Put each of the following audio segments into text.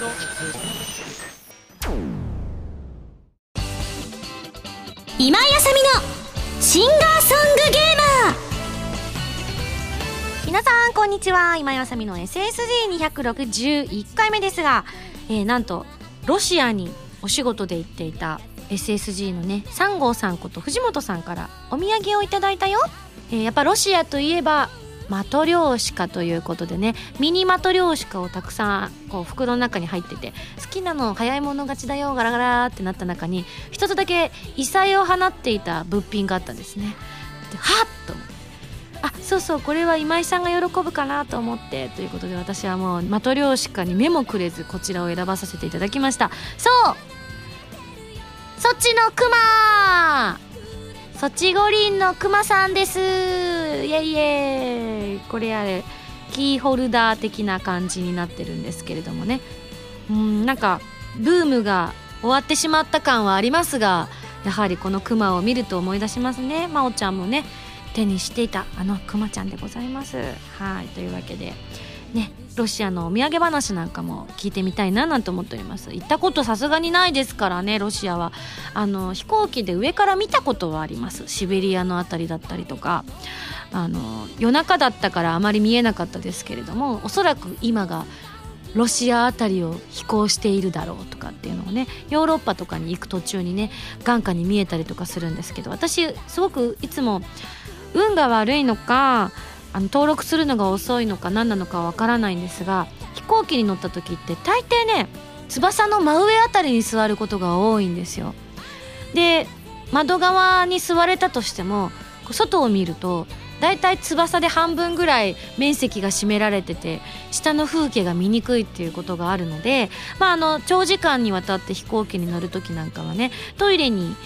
今井あさみのシンガーソングゲーマー。皆さんこんにちは。今井あさみの SSG261 回目ですが、えー、なんとロシアにお仕事で行っていた SSG のね3号さんこと藤本さんからお土産をいただいたよ、えー、やっぱロシアといえばマトリョーシカということでねミニマトリョーシカをたくさんこう袋の中に入ってて好きなの早い者勝ちだよガラガラってなった中に一つだけ異彩を放っていた物品があったんですね。ではっと。あそうそうこれは今井さんが喜ぶかなと思ってということで私はもうマトリョーシカに目もくれずこちらを選ばさせていただきました。そう。そっちのクマソチ五輪のクマさんです。イエイイエイ。これあれキーホルダー的な感じになってるんですけれどもね。うんなんかブームが終わってしまった感はありますがやはりこのクマを見ると思い出しますね。真央ちゃんもね手にしていたあのクマちゃんでございます。はいというわけで。ねロシアのお土産話なんかも聞いてみたいななんて思っております。行ったことさすがにないですからねロシアは。あの飛行機で上から見たことはあります。シベリアの辺りだったりとか。あの夜中だったからあまり見えなかったですけれどもおそらく今がロシア辺りを飛行しているだろうとかっていうのをねヨーロッパとかに行く途中にね眼下に見えたりとかするんですけど私すごくいつも運が悪いのかあの登録するのが遅いのか何なのかわからないんですが飛行機に乗った時って大抵ね翼の真上あたりに座ることが多いんですよ。で窓側に座れたとしても外を見るとだいたい翼で半分ぐらい面積が占められてて下の風景が見にくいっていうことがあるので、まあ、あの長時間にわたって飛行機に乗る時なんかはねトイレに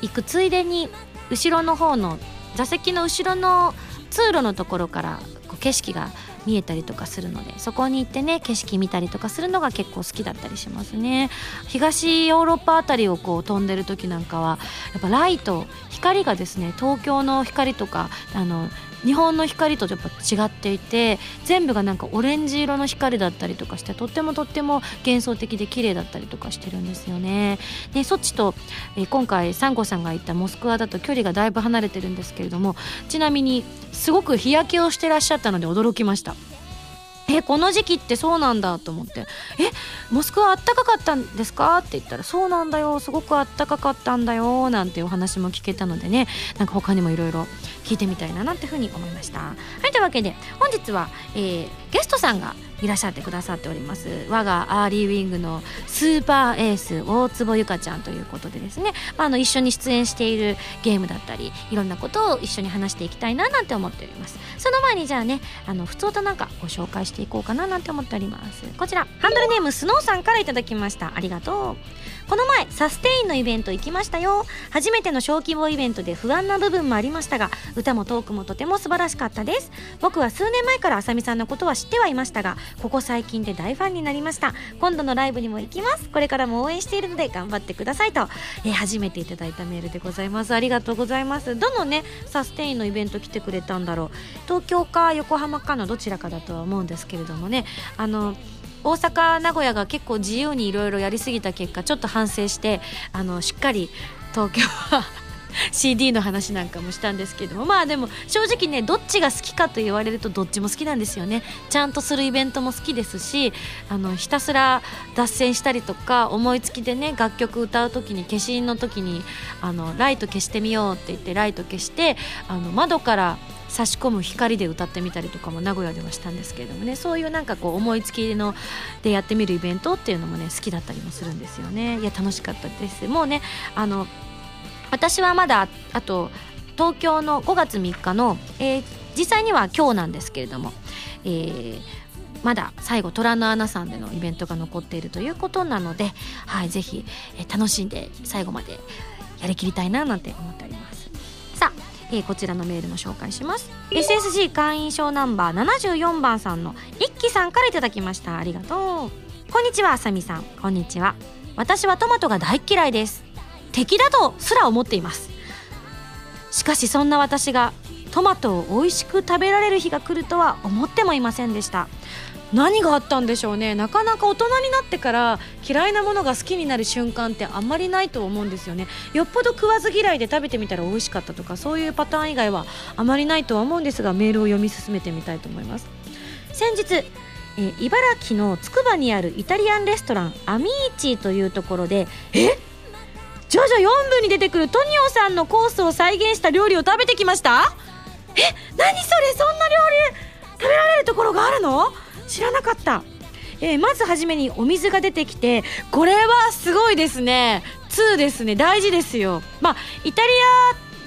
行くついでに後ろの方の座席の後ろの通路のところからこう景色が見えたりとかするのでそこに行ってね景色見たりとかするのが結構好きだったりしますね。東ヨーロッパあたりをこう飛んでる時なんかはやっぱライト光がですね東京の光とかあの日本の光とやっぱ違っていて全部がなんかオレンジ色の光だったりとかしてとってもとっても幻想的で綺麗だったりとかしてるんですよね。でソチと、えー、今回サンゴさんが行ったモスクワだと距離がだいぶ離れてるんですけれどもちなみにすごく日焼けをしてらっしゃったので驚きました。えこの時期ってそうなんだと思って「えモスクワあったかかったんですか?」って言ったら「そうなんだよすごくあったかかったんだよ」なんていうお話も聞けたのでねなんか他にもいろいろ聞いてみたいななんていうふうに思いました。はいというわけで本日は、えー、ゲストさんがいらっしゃってくださっております。我がアーリーウィングのスーパーエース大坪ゆかちゃんということでですね、まあ、あの一緒に出演しているゲームだったりいろんなことを一緒に話していきたいななんて思っております。その前にじゃあねあの普通となんかご紹介していこうかななんて思っております。こちらハンドルネームスノーさんからいただきました。ありがとう。この前サステインのイベント行きましたよ。初めての小規模イベントで不安な部分もありましたが歌もトークもとても素晴らしかったです。僕は数年前からあさみさんのことは知ってはいましたがここ最近で大ファンになりました。今度のライブにも行きます。これからも応援しているので頑張ってくださいと、えー、初めていただいたメールでございます。ありがとうございます。どのねサステインのイベント来てくれたんだろう。東京か横浜かのどちらかだとは思うんですけれどもね。あの大阪名古屋が結構自由にいろいろやりすぎた結果ちょっと反省してあのしっかり東京は CD の話なんかもしたんですけどもまあでも正直ねどっちが好きかと言われるとどっちも好きなんですよね。ちゃんとするイベントも好きですしあのひたすら脱線したりとか思いつきでね楽曲歌う時に消印の時にあのライト消してみようって言ってライト消してあの窓から差し込む光で歌ってみたりとかも名古屋ではしたんですけれどもね。そういうなんかこう思いつきのでやってみるイベントっていうのもね好きだったりもするんですよね。いや楽しかったです。もうねあの私はまだあと東京の5月3日の、えー、実際には今日なんですけれども、えー、まだ最後虎の穴さんでのイベントが残っているということなので、はい、ぜひ、えー、楽しんで最後までやりきりたいななんて思っておりますえー、こちらのメールも紹介します。SSG 会員証ナンバー74番さんの一輝さんから頂きました。ありがとう。こんにちはあさみさん。こんにちは。私はトマトが大嫌いです。敵だとすら思っています。しかしそんな私がトマトを美味しく食べられる日が来るとは思ってもいませんでした。何があったんでしょうね。なかなか大人になってから嫌いなものが好きになる瞬間ってあんまりないと思うんですよね。よっぽど食わず嫌いで食べてみたら美味しかったとかそういうパターン以外はあまりないとは思うんですがメールを読み進めてみたいと思います。先日え、茨城のつくばにあるイタリアンレストランアミーチというところでえ？ジョジョ4部に出てくるトニオさんのコースを再現した料理を食べてきました？え？何それ？そんな料理？食べられるところがあるの？知らなかった、えー、まず初めにお水が出てきてこれはすごいですね。2ですね。大事ですよ。まあイタリ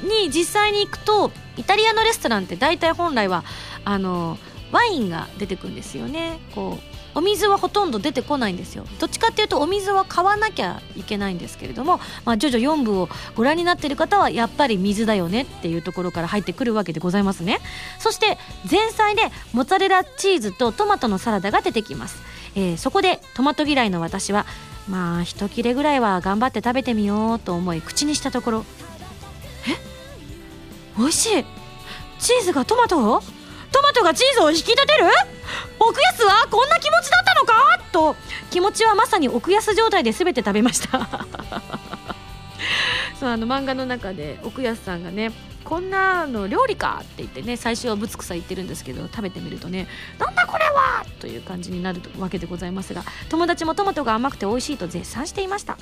アに実際に行くとイタリアのレストランって大体本来はあのワインが出てくるんですよね。こうお水はほとんど出てこないんですよ。どっちかっていうとお水は買わなきゃいけないんですけれども、まあ、ジョジョ4部をご覧になってる方はやっぱり水だよねっていうところから入ってくるわけでございますね。そして前菜でモッツァレラチーズとトマトのサラダが出てきます、えー、そこでトマト嫌いの私はまあ一切れぐらいは頑張って食べてみようと思い口にしたところえ？美味しい？チーズがトマト？をトマトがチーズを引き立てる？奥安はこんな気持ちだったのか？と気持ちはまさに奥安状態で全て食べました。そうあの漫画の中で奥安さんがねこんなの料理かって言ってね最初はぶつくさ言ってるんですけど食べてみるとねなんだこれは？という感じになるわけでございますが友達もトマトが甘くて美味しいと絶賛していました。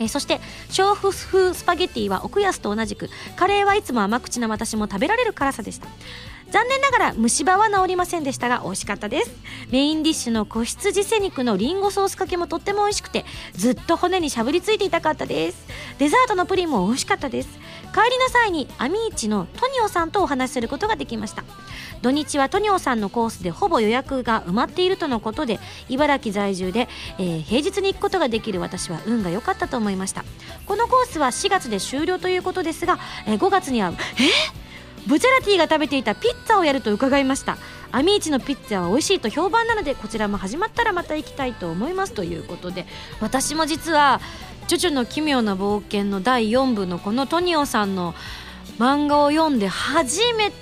えー、そして小風スパゲッティは奥安と同じくカレーはいつも甘口な私も食べられる辛さでした。残念ながら虫歯は治りませんでしたが美味しかったです。メインディッシュの子羊背肉のリンゴソースかけもとっても美味しくてずっと骨にしゃぶりついていたかったです。デザートのプリンも美味しかったです。帰りの際にアミーチのトニオさんとお話しすることができました。土日はトニオさんのコースでほぼ予約が埋まっているとのことで茨城在住で、えー、平日に行くことができる私は運が良かったと思いました。このコースは4月で終了ということですが、えー、5月にはえっブチャラティが食べていたピッツァをやると伺いました。アミーチのピッツァは美味しいと評判なのでこちらも始まったらまた行きたいと思いますということで私も実は「ジョジョの奇妙な冒険」の第4部のこのトニオさんの漫画を読んで初めて、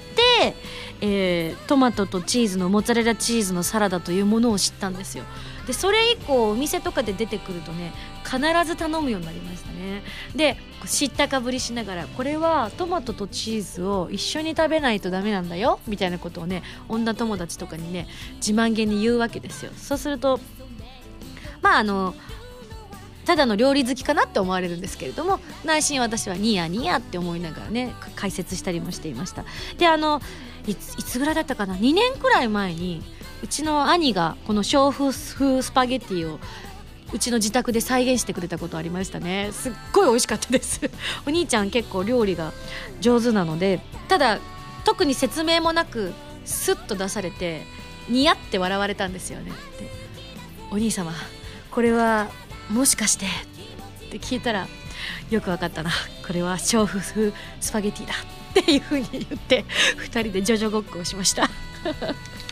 えー、トマトとチーズのモッツァレラチーズのサラダというものを知ったんですよ。でそれ以降お店とかで出てくるとね必ず頼むようになりましたね。で知ったかぶりしながらこれはトマトとチーズを一緒に食べないとダメなんだよみたいなことをね女友達とかにね自慢げに言うわけですよ。そうするとまああのただの料理好きかなって思われるんですけれども内心私はニヤニヤって思いながらね解説したりもしていました。であのいついつぐらいだったかな？2年くらい前にうちの兄がこの小風風スパゲッティをうちの自宅で再現してくれたことありましたね。すっごい美味しかったです。お兄ちゃん結構料理が上手なのでただ特に説明もなくスッと出されてニヤって笑われたんですよね。でお兄様これはもしかして？って聞いたらよく分かったな。これは小風スパゲティだ。っていうふうに言って2人でジョジョごっこをしました。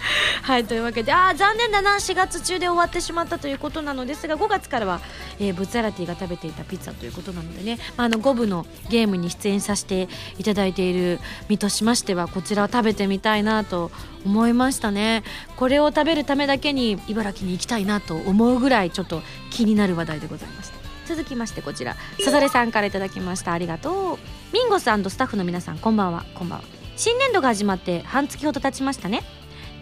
はいというわけであ残念だな4月中で終わってしまったということなのですが5月からは、えー、ブッツァラティが食べていたピッツァということなのでね、まあ、あの5部のゲームに出演させていただいている身としましてはこちらを食べてみたいなと思いましたね。これを食べるためだけに茨城に行きたいなと思うぐらいちょっと気になる話題でございました。続きましてこちら。さざれさんからいただきました。ありがとう。ミンゴススタッフの皆さんこんばんは。こんばんは。新年度が始まって半月ほど経ちましたね。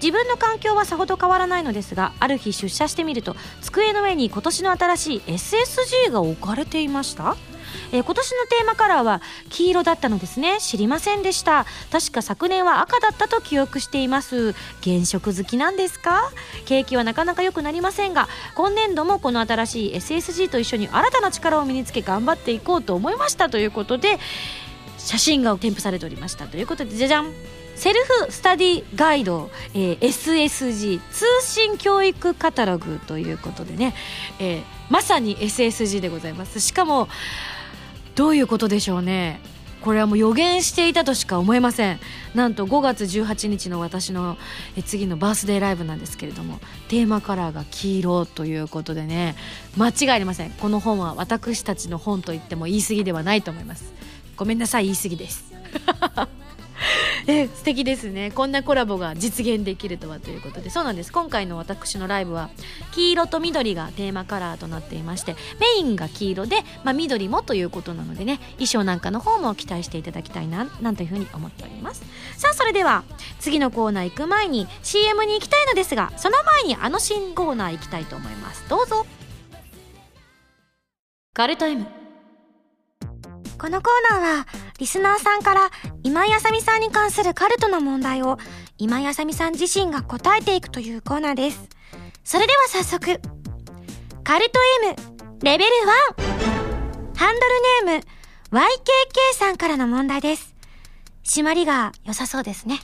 自分の環境はさほど変わらないのですがある日出社してみると机の上に今年の新しい SSG が置かれていました。えー、今年のテーマカラーは黄色だったのですね。知りませんでした。確か昨年は赤だったと記憶しています。原色好きなんですか？景気はなかなか良くなりませんが今年度もこの新しい SSG と一緒に新たな力を身につけ頑張っていこうと思いましたということで写真が添付されておりました。ということでじゃじゃんセルフスタディガイド、えー、SSG 通信教育カタログということでね、えー、まさに SSG でございます。しかもどういうことでしょうね。これはもう予言していたとしか思えません。なんと5月18日の私の次のバースデーライブなんですけれどもテーマカラーが黄色ということでね間違いありません。この本は私たちの本と言っても言い過ぎではないと思います。ごめんなさい言い過ぎです。え素敵ですね。こんなコラボが実現できるとはということで。そうなんです。今回の私のライブは黄色と緑がテーマカラーとなっていましてメインが黄色で、まあ、緑もということなのでね衣装なんかの方も期待していただきたいななんというふうに思っております。さあそれでは次のコーナー行く前に CM に行きたいのですがその前にあの新コーナー行きたいと思います。どうぞ。カルト M このコーナーはリスナーさんから今井あさみさんに関するカルトの問題を今井あさみさん自身が答えていくというコーナーです。それでは早速カルト M レベル1ハンドルネーム YKK さんからの問題です。締まりが良さそうですね。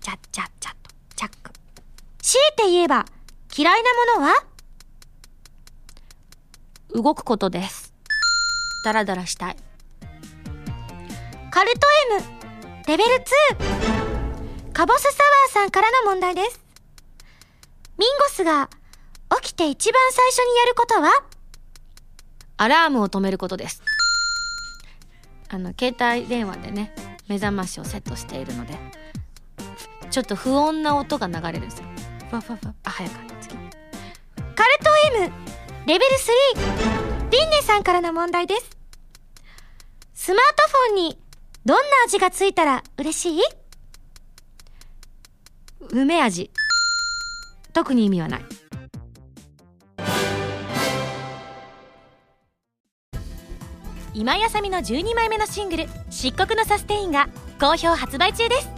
チャッチャッチャッと。チャック。強いて言えば嫌いなものは？動くことです。ダラダラしたい。カルト M レベル2カボスサワーさんからの問題です。ミンゴスが起きて一番最初にやることは？アラームを止めることです。あの携帯電話でね目覚ましをセットしているのでちょっと不穏な音が流れるんですよ。ふわふわふわ。あ早かった次。カルト M レベル3リンネさんからの問題です。スマートフォンにどんな味がついたら嬉しい？梅味。特に意味はない。今やさみの12枚目のシングル「漆黒のサステイン」が好評発売中です。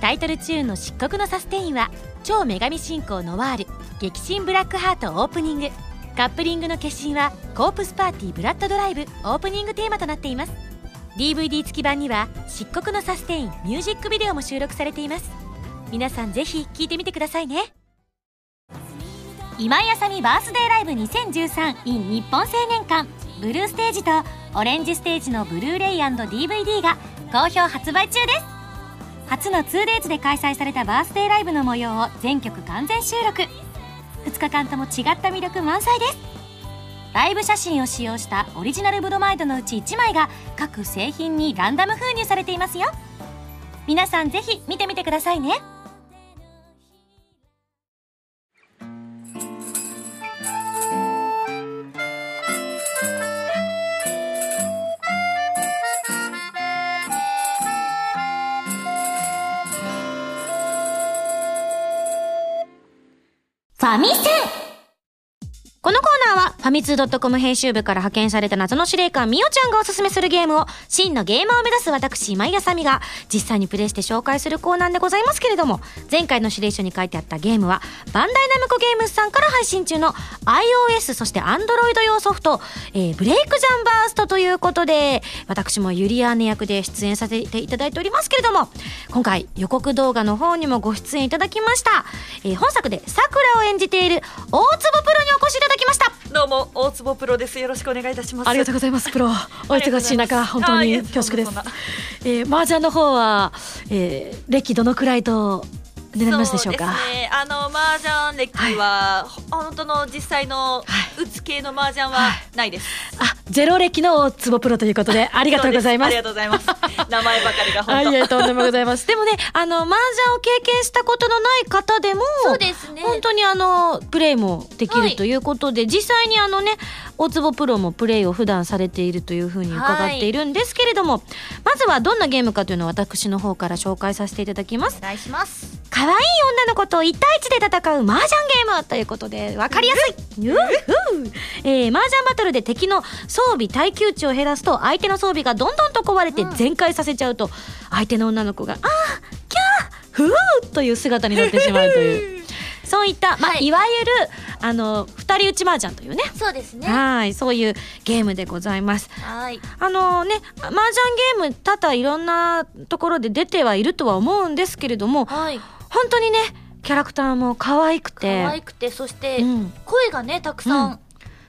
タイトルチューンの「漆黒のサステイン」は超女神信仰ノワール激震ブラックハートオープニング。カップリングの決心はコープスパーティーブラッドドライブオープニングテーマとなっています。DVD 付き版には漆黒のサステインミュージックビデオも収録されています。皆さんぜひ聴いてみてくださいね。今井あさみバースデーライブ 2013in 日本青年館。ブルーステージとオレンジステージのブルーレイ &DVD が好評発売中です。初の 2days で開催されたバースデーライブの模様を全曲完全収録。2日間とも違った魅力満載です。ライブ写真を使用したオリジナルブロマイドのうち1枚が各製品にランダム封入されていますよ。皆さんぜひ見てみてくださいね。ファミセン。このコーナーはファミツー .com 編集部から派遣された謎の司令官みおちゃんがおすすめするゲームを真のゲーマーを目指す私今井あさみが実際にプレイして紹介するコーナーでございますけれども前回の指令書に書いてあったゲームはバンダイナムコゲームズさんから配信中の iOS そして Android 用ソフト、えー、ブレイクジャンバーストということで私もユリアーネ役で出演させていただいておりますけれども今回予告動画の方にもご出演いただきました、えー本作でさくらを演じている大坪プロにお越しいただきました。どうも大坪プロです。よろしくお願いいたします。ありがとうございます、プロ。お忙しい中、本当に恐縮です。えー、麻雀の方は、えー、歴どのくらいと、なりますでしょうか。そうですね。あの麻雀歴は、ほ本当の実際の打つ系の麻雀ははい。ないです、あ、ゼロ歴の大坪プロということで、ありがとうございます。ありがとうございます。名前ばかりがあ本当。いえ、とんでもございます。でもね、あの、麻雀を経験したことのない方でも、そうですね。本当にあの、プレイもできはいるということで、実際にあのね、大坪プロもプレイを普段されているというふうに伺っているんですけれども、まずはどんなゲームかというのを私の方から紹介させていただきます。お願いします。可愛い女の子と1対1で戦う麻雀ゲームということで分かりやすい、えー、麻雀バトルで敵の装備耐久値を減らすと相手の装備がどんどんと壊れて全開させちゃうと相手の女の子が「あーキャーふー」という姿になってしまうという。そういった、まあ、はい。いわゆるあの二人打ち麻雀というね。そうですね。はいそういうゲームでございます。はい。あのね、麻雀ゲーム多々いろんなところで出てはいるとは思うんですけれども、はい本当にねキャラクターも可愛くて。可愛くてそして、うん、声がねたくさうん。ん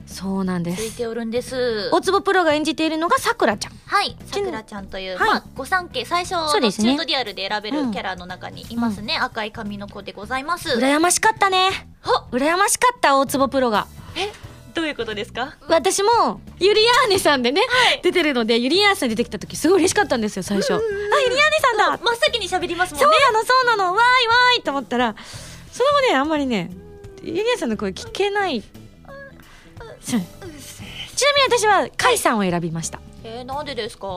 そうなんでついすておるんです、大坪プロが演じているのがさくらちゃん。はいさくらちゃんという、はい。まあ御三家。最初のそうですね。チュートリアルで選べるキャラの中にいますね、赤い髪の子でございます。羨ましかったね。は羨ましかった大坪プロが。えどういうことですか？私もユリアーネさんでね、はい。出てるのでユリアーネさん出てきた時すごい嬉しかったんですよ最初。あユリアーネさんだ。真っ先に喋りますもんね。そうなのそうなの。わーいわーいと思ったら。それもねあんまりねユリアーネさんの声聞けない。ちなみに私は甲斐さんを選びましたえー、なんでですか？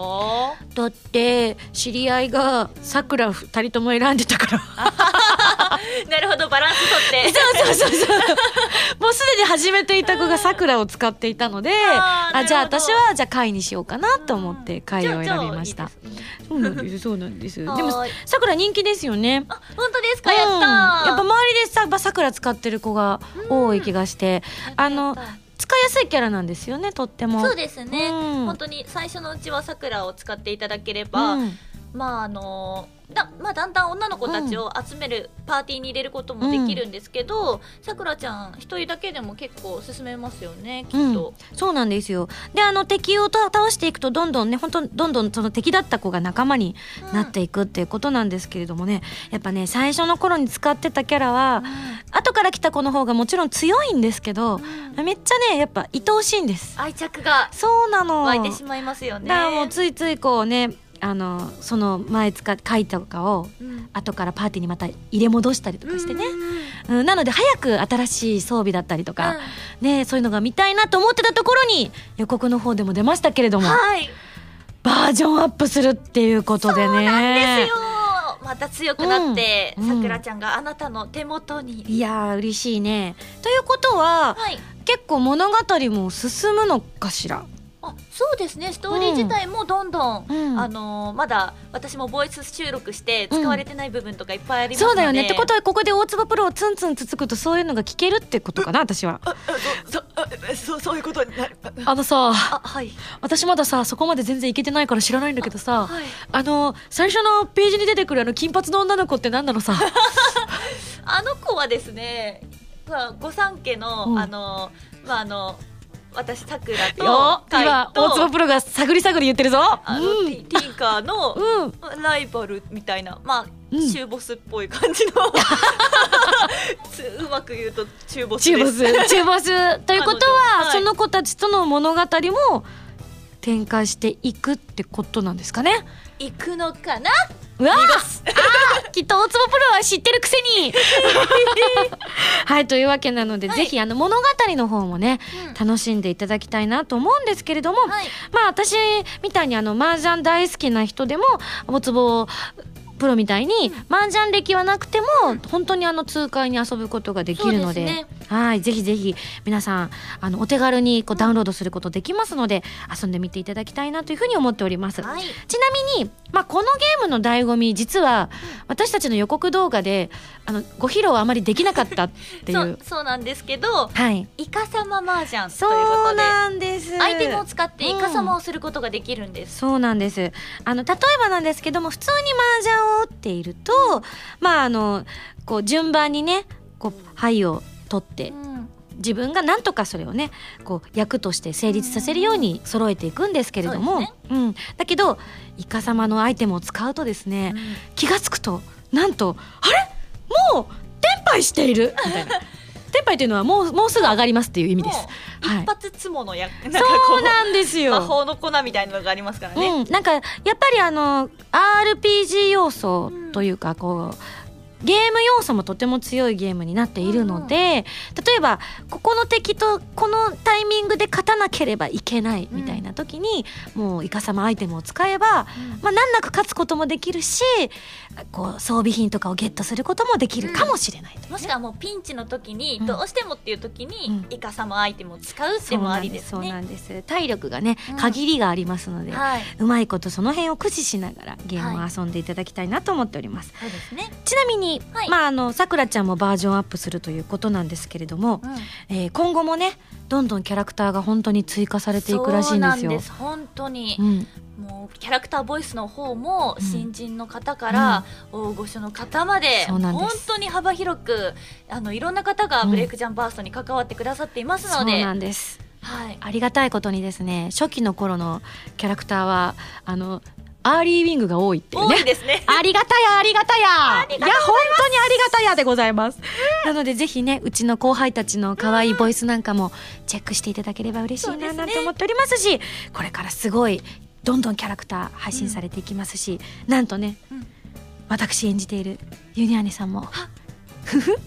だって知り合いがさくら二人とも選んでたから。なるほどバランス取って。そうそうそうそう。もうすでに始めていた子がさくらを使っていたのであじゃあ私はじゃあ貝にしようかなと思って貝を選びました。そうなんですそうなんです。でもさくら人気ですよね。あ本当ですか？やったー、うん。やっぱ周りでささくら使ってる子が多い気がして。あの使いやすいキャラなんですよねとっても。そうですね、うん。本当に最初のうちはさくらを使っていただければ、うんまああのだまあ、だんだん女の子たちを集める、パーティーに入れることもできるんですけどさくらちゃん一人だけでも結構進めますよねきっと、そうなんですよ。であの敵をた倒していくとどんどんね本当どんどんその敵だった子が仲間になっていくっていうことなんですけれどもね。やっぱね最初の頃に使ってたキャラは後から来た子の方がもちろん強いんですけどうん。めっちゃねやっぱ愛おしいんです。愛着がそうなの。湧いてしまいますよね。だからもうついついこうねあのその前使っ書いたとかをうん。後からパーティーにまた入れ戻したりとかしてね、うん、なので早く新しい装備だったりとか、ねそういうのが見たいなと思ってたところに予告の方でも出ましたけれども、はい。バージョンアップするっていうことでね。そうなんですよ。また強くなってうん。さくらちゃんがあなたの手元に、いやー嬉しいね。ということははい。結構物語も進むのかしら？あそうですね。ストーリー自体もどんどん、うん。あのーまだ私もボイス収録して使われてない部分とかいっぱいありますので、そうだよね。ってことはここで大粒プロをツンツンつつくとそういうのが聞けるってことかな私はそそそういうことになるあのさあはい私まださそこまで全然いけてないから知らないんだけどさはいあの最初のページに出てくるあの金髪の女の子って何なのさあの子はですねまあ御三家の、うんあのまああの私さくらと今大粒とプロが探り探り言ってるぞ。あの、うん。ティティンカーの、うん。ライバルみたいなまあ、うん。中ボスっぽい感じの。つ うまく言うと中ボス中ボス。中ボス。ということは、はい。その子たちとの物語も展開していくってことなんですかね行くのかな？うわあーきっと大坪プロは知ってるくせに。はいというわけなので、はい。ぜひあの物語の方もね、うん。楽しんでいただきたいなと思うんですけれども、はい。まあ私みたいにあの麻雀大好きな人でも大坪プロみたいに麻雀歴はなくても本当にあの痛快に遊ぶことができるのでね。はいぜひぜひ皆さんあのお手軽にこうダウンロードすることできますので遊んでみていただきたいなというふうに思っております。はい。ちなみに、まあ、このゲームの醍醐味実は私たちの予告動画であのご披露あまりできなかったってい そううそうなんですけどはい。イカサマ麻雀とそいうこうとで。なんです。アイテムを使ってイカサマをすることができるんです、そうなんです。あの例えばなんですけども普通に麻雀を打っているとまああのこう順番にねこう牌を取ってうん自分が何とかそれをねこう役として成立させるように揃えていくんですけれども、そうですうん、だけどイカ様のアイテムを使うとですね、気が付くとなんとあれ？もうテンパイしている！みたいなテンパイというのはもうもうすぐ上がりますっていう意味です。一発つものや、なんかこそうなんですよ。魔法の粉みたいなのがありますからね、うん、なんかやっぱりあの RPG 要素というかこう、ゲーム要素もとても強いゲームになっているので、例えばここの敵とこのタイミングで勝たなければいけないみたいな時に、もうイカサマアイテムを使えば、まあ、難なく勝つこともできるしこう装備品とかをゲットすることもできるかもしれないね。もしくはもうピンチの時に、うん。どうしてもっていう時に、うん。イカサマアイテムを使うってもありですね。そうなんです体力がねうん。限りがありますので、はい。うまいことその辺を駆使しながらゲームを遊んでいただきたいなと思っております、そうですね、ちなみに、はい。まああのさくらちゃんもバージョンアップするということなんですけれども、えー今後もねどんどんキャラクターが本当に追加されていくらしいんですよ。そうなんです。本当に。う、ん、もうキャラクターボイスの方もうん。新人の方から大御所の方まで、本当に幅広くあのいろんな方がブレイクジャンバーストに関わってくださっていますので、そうなんです。はい、ありがたいことにですね初期の頃のキャラクターはあのアーリーウィングが多いっていうね。多いですね。ありがたや、ありがたや。いや、本当にありがたやでございます。なので、ぜひね、うちの後輩たちの可愛いボイスなんかもチェックしていただければ嬉しいな、なんて思っておりますし、これからすごい、どんどんキャラクター配信されていきますし、なんとね、うん。私演じているユニアネさんも。ふふ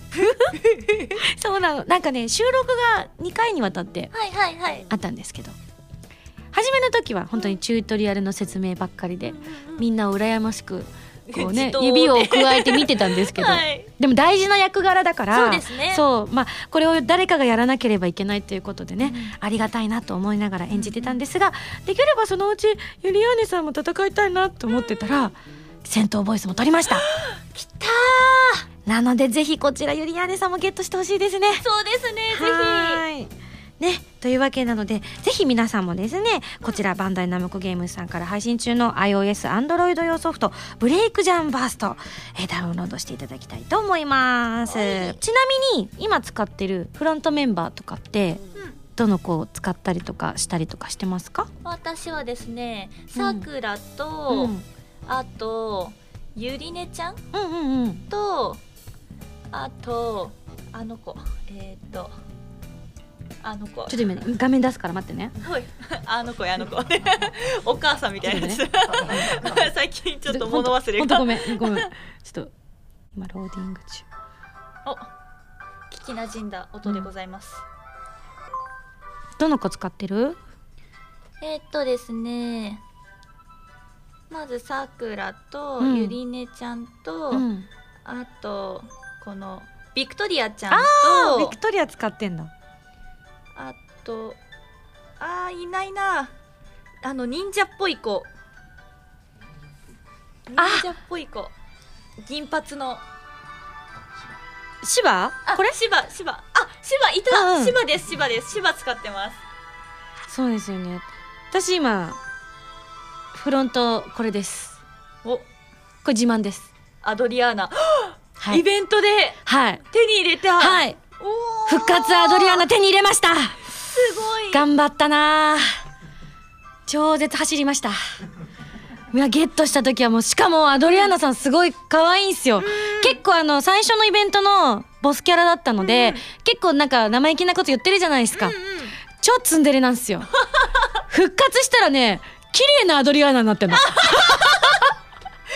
そうなの。なんかね、収録が2回にわたってはいはいはい。あったんですけど、初めの時は本当にチュートリアルの説明ばっかりで、みんなを羨ましくこうね 指を加えて見てたんですけど、はい。でも大事な役柄だからそうですね。そうまあこれを誰かがやらなければいけないということでね、うん。ありがたいなと思いながら演じてたんですが、できればそのうちユリアーネさんも戦いたいなと思ってたら、戦闘ボイスも取りました。きたなのでぜひこちらユリアーネさんもゲットしてほしいですね。ーそうですねぜはいね、というわけなのでぜひ皆さんもですねこちらバンダイナムコゲームズさんから配信中の iOS、Android 用ソフト「ブレイクジャンバースト」えーダウンロードしていただきたいと思います。はい。ちなみに今使ってるフロントメンバーとかってどの子を使ったりとかしたりとかしてますか？私はですねさくらと、うん。あとゆりねちゃんうんうんうん。とあとあの子えっ、ー、とあの子。ちょっと今ね画面出すから待ってね。はい。あの子やあの子。お母さんみたいなやつ、最近ちょっと物忘れが。ごめんごめんちょっと今ローディング中。お聞きなじんだ音でございます、どの子使ってる？えーっとですね。まずさくらとうん。ゆりねちゃんと、うん。あとこのビクトリアちゃんあとビクトリア使ってんだあとあーいないな。あの忍者っぽい子。忍者っぽい子。銀髪の。芝あこれ？芝芝あ芝いた、うんうん。芝です芝です。芝使ってます。そうですよね。私今フロントこれです。お。これ自慢です。アドリアーナ、はい。イベントではい。手に入れた。はい。おー復活アドリアーナ手に入れました。すごい。頑張ったな。超絶走りました。いやゲットした時はもうしかもアドリアーナさんすごい可愛いんすよ。結構あの最初のイベントのボスキャラだったので、うん。結構なんか生意気なこと言ってるじゃないですか、うんうん。超ツンデレなんすよ。復活したらね綺麗なアドリアーナになってんの面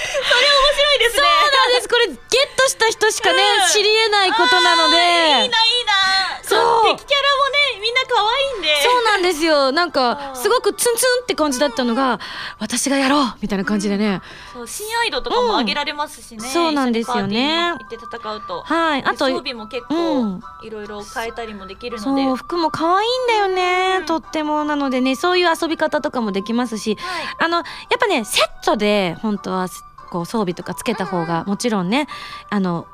白いですね。そうなんです。これゲットした人しかね、うん。知り得ないことなので。いいないいな。そう。敵キャラもねみんな可愛いんで。そうなんですよ。なんかうん。すごくツンツンって感じだったのが私がやろうみたいな感じでね、そう新アイドとかも上げられますしね、そうなんですよね。一緒にパーティーに行って戦うと。はい。あとで装備も結う構ん。いろいろ変えたりもできるので、そう服も可愛いんだよね、うん。とっても。なのでねそういう遊び方とかもできますし。はい。あのやっぱねセットで本当はこう装備とかつけた方がもちろんねあの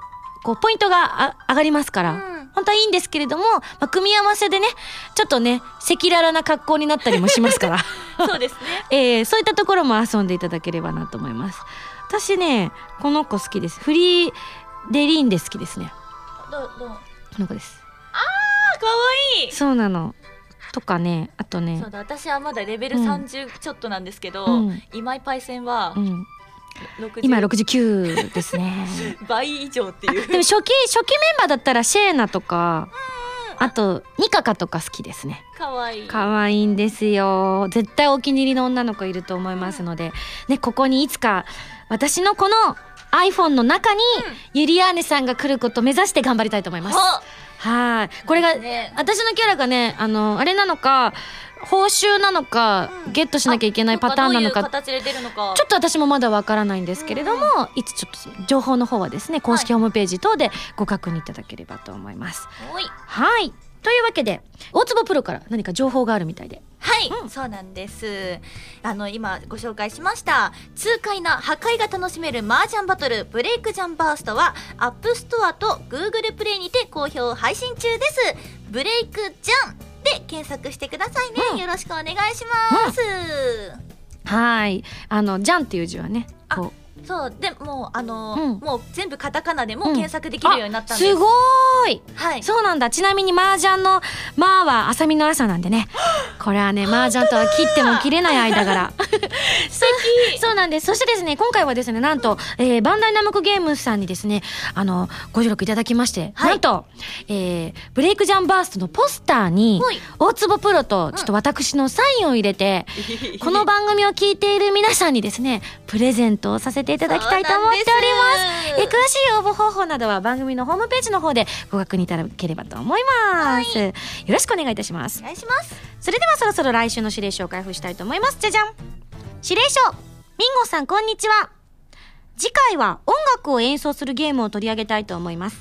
こうポイントがあ上がりますから、うん。本当はいいんですけれども、まあ、組み合わせでねちょっとね赤裸々な格好になったりもしますから、そうですね。えーそういったところも遊んでいただければなと思います。私ねこの子好きです。フリーデリーンで好きですね。どうどこの子です。可愛いそうなの。とかねあとね。そうだ私はまだレベルうん。30ちょっとなんですけど、うん。今井パイセンはうん、60今69ですね。倍以上っていう。でも初期初期メンバーだったらシェーナとかあとニカカとか好きですね。可愛い。可愛いんですよ。絶対お気に入りの女の子いると思いますので、ね、ここにいつか私のこの iPhone の中にユリアーネさんが来ることを目指して頑張りたいと思います。ははい。これが、ね私のキャラがね、あの、あれなのか、報酬なのか、うんゲットしなきゃいけないパターンなのか、ちょっと私もまだわからないんですけれども、いつちょっと情報の方はですね、公式ホームページ等でご確認いただければと思います。おいはい。というわけで、大坪プロから何か情報があるみたいで。はい、うん。そうなんです。あの今ご紹介しました痛快な破壊が楽しめる麻雀バトルブレイクジャンバーストは App Store と Google プレイにて好評配信中です。ブレイクジャンで検索してくださいね、うん。よろしくお願いします、はい。あの、ジャンっていう字はね、こう、そうでもうあのーうん。もう全部カタカナでも検索できるようになったんです、すごーい。はい。そうなんだ。ちなみに麻雀の「まあ」は浅見の朝なんでね。これはね麻雀とは切っても切れない間柄。そう そうなんです。そしてですね今回はですねなんと、えーバンダイナムコゲームズさんにですねあのご助力いただきまして、はい。なんと、えーブレイクジャンバーストのポスターにはい。大坪プロとちょっと私のサインを入れて、この番組を聞いている皆さんにですねプレゼントをさせていただきたいと思っております。え詳しい応募方法などは番組のホームページの方でご確認いただければと思います、よろしくお願いいたします。お願いします。それではそろそろ来週の指令書を開封したいと思います。じゃじゃん。指令書。ミンゴさんこんにちは。次回は音楽を演奏するゲームを取り上げたいと思います。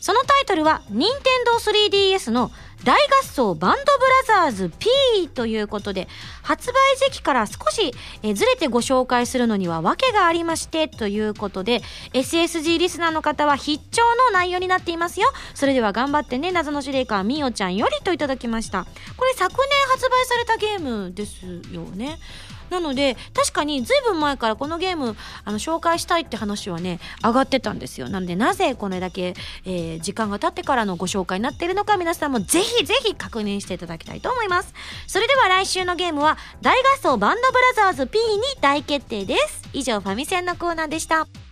そのタイトルは任天堂 3DS の大合奏バンドブラザーズ P ということで発売時期から少しえずれてご紹介するのには訳がありましてということで SSG リスナーの方は必聴の内容になっていますよ。それでは頑張ってね謎の司令官みおちゃんよりといただきました。これ昨年発売されたゲームですよね。なので確かにずいぶん前からこのゲームあの紹介したいって話はね上がってたんですよ。なのでなぜこれだけ、えー時間が経ってからのご紹介になっているのか皆さんもぜひぜひ確認していただきたいと思います。それでは来週のゲームは大合奏バンドブラザーズ P に大決定です。以上ファミセンのコーナーでした。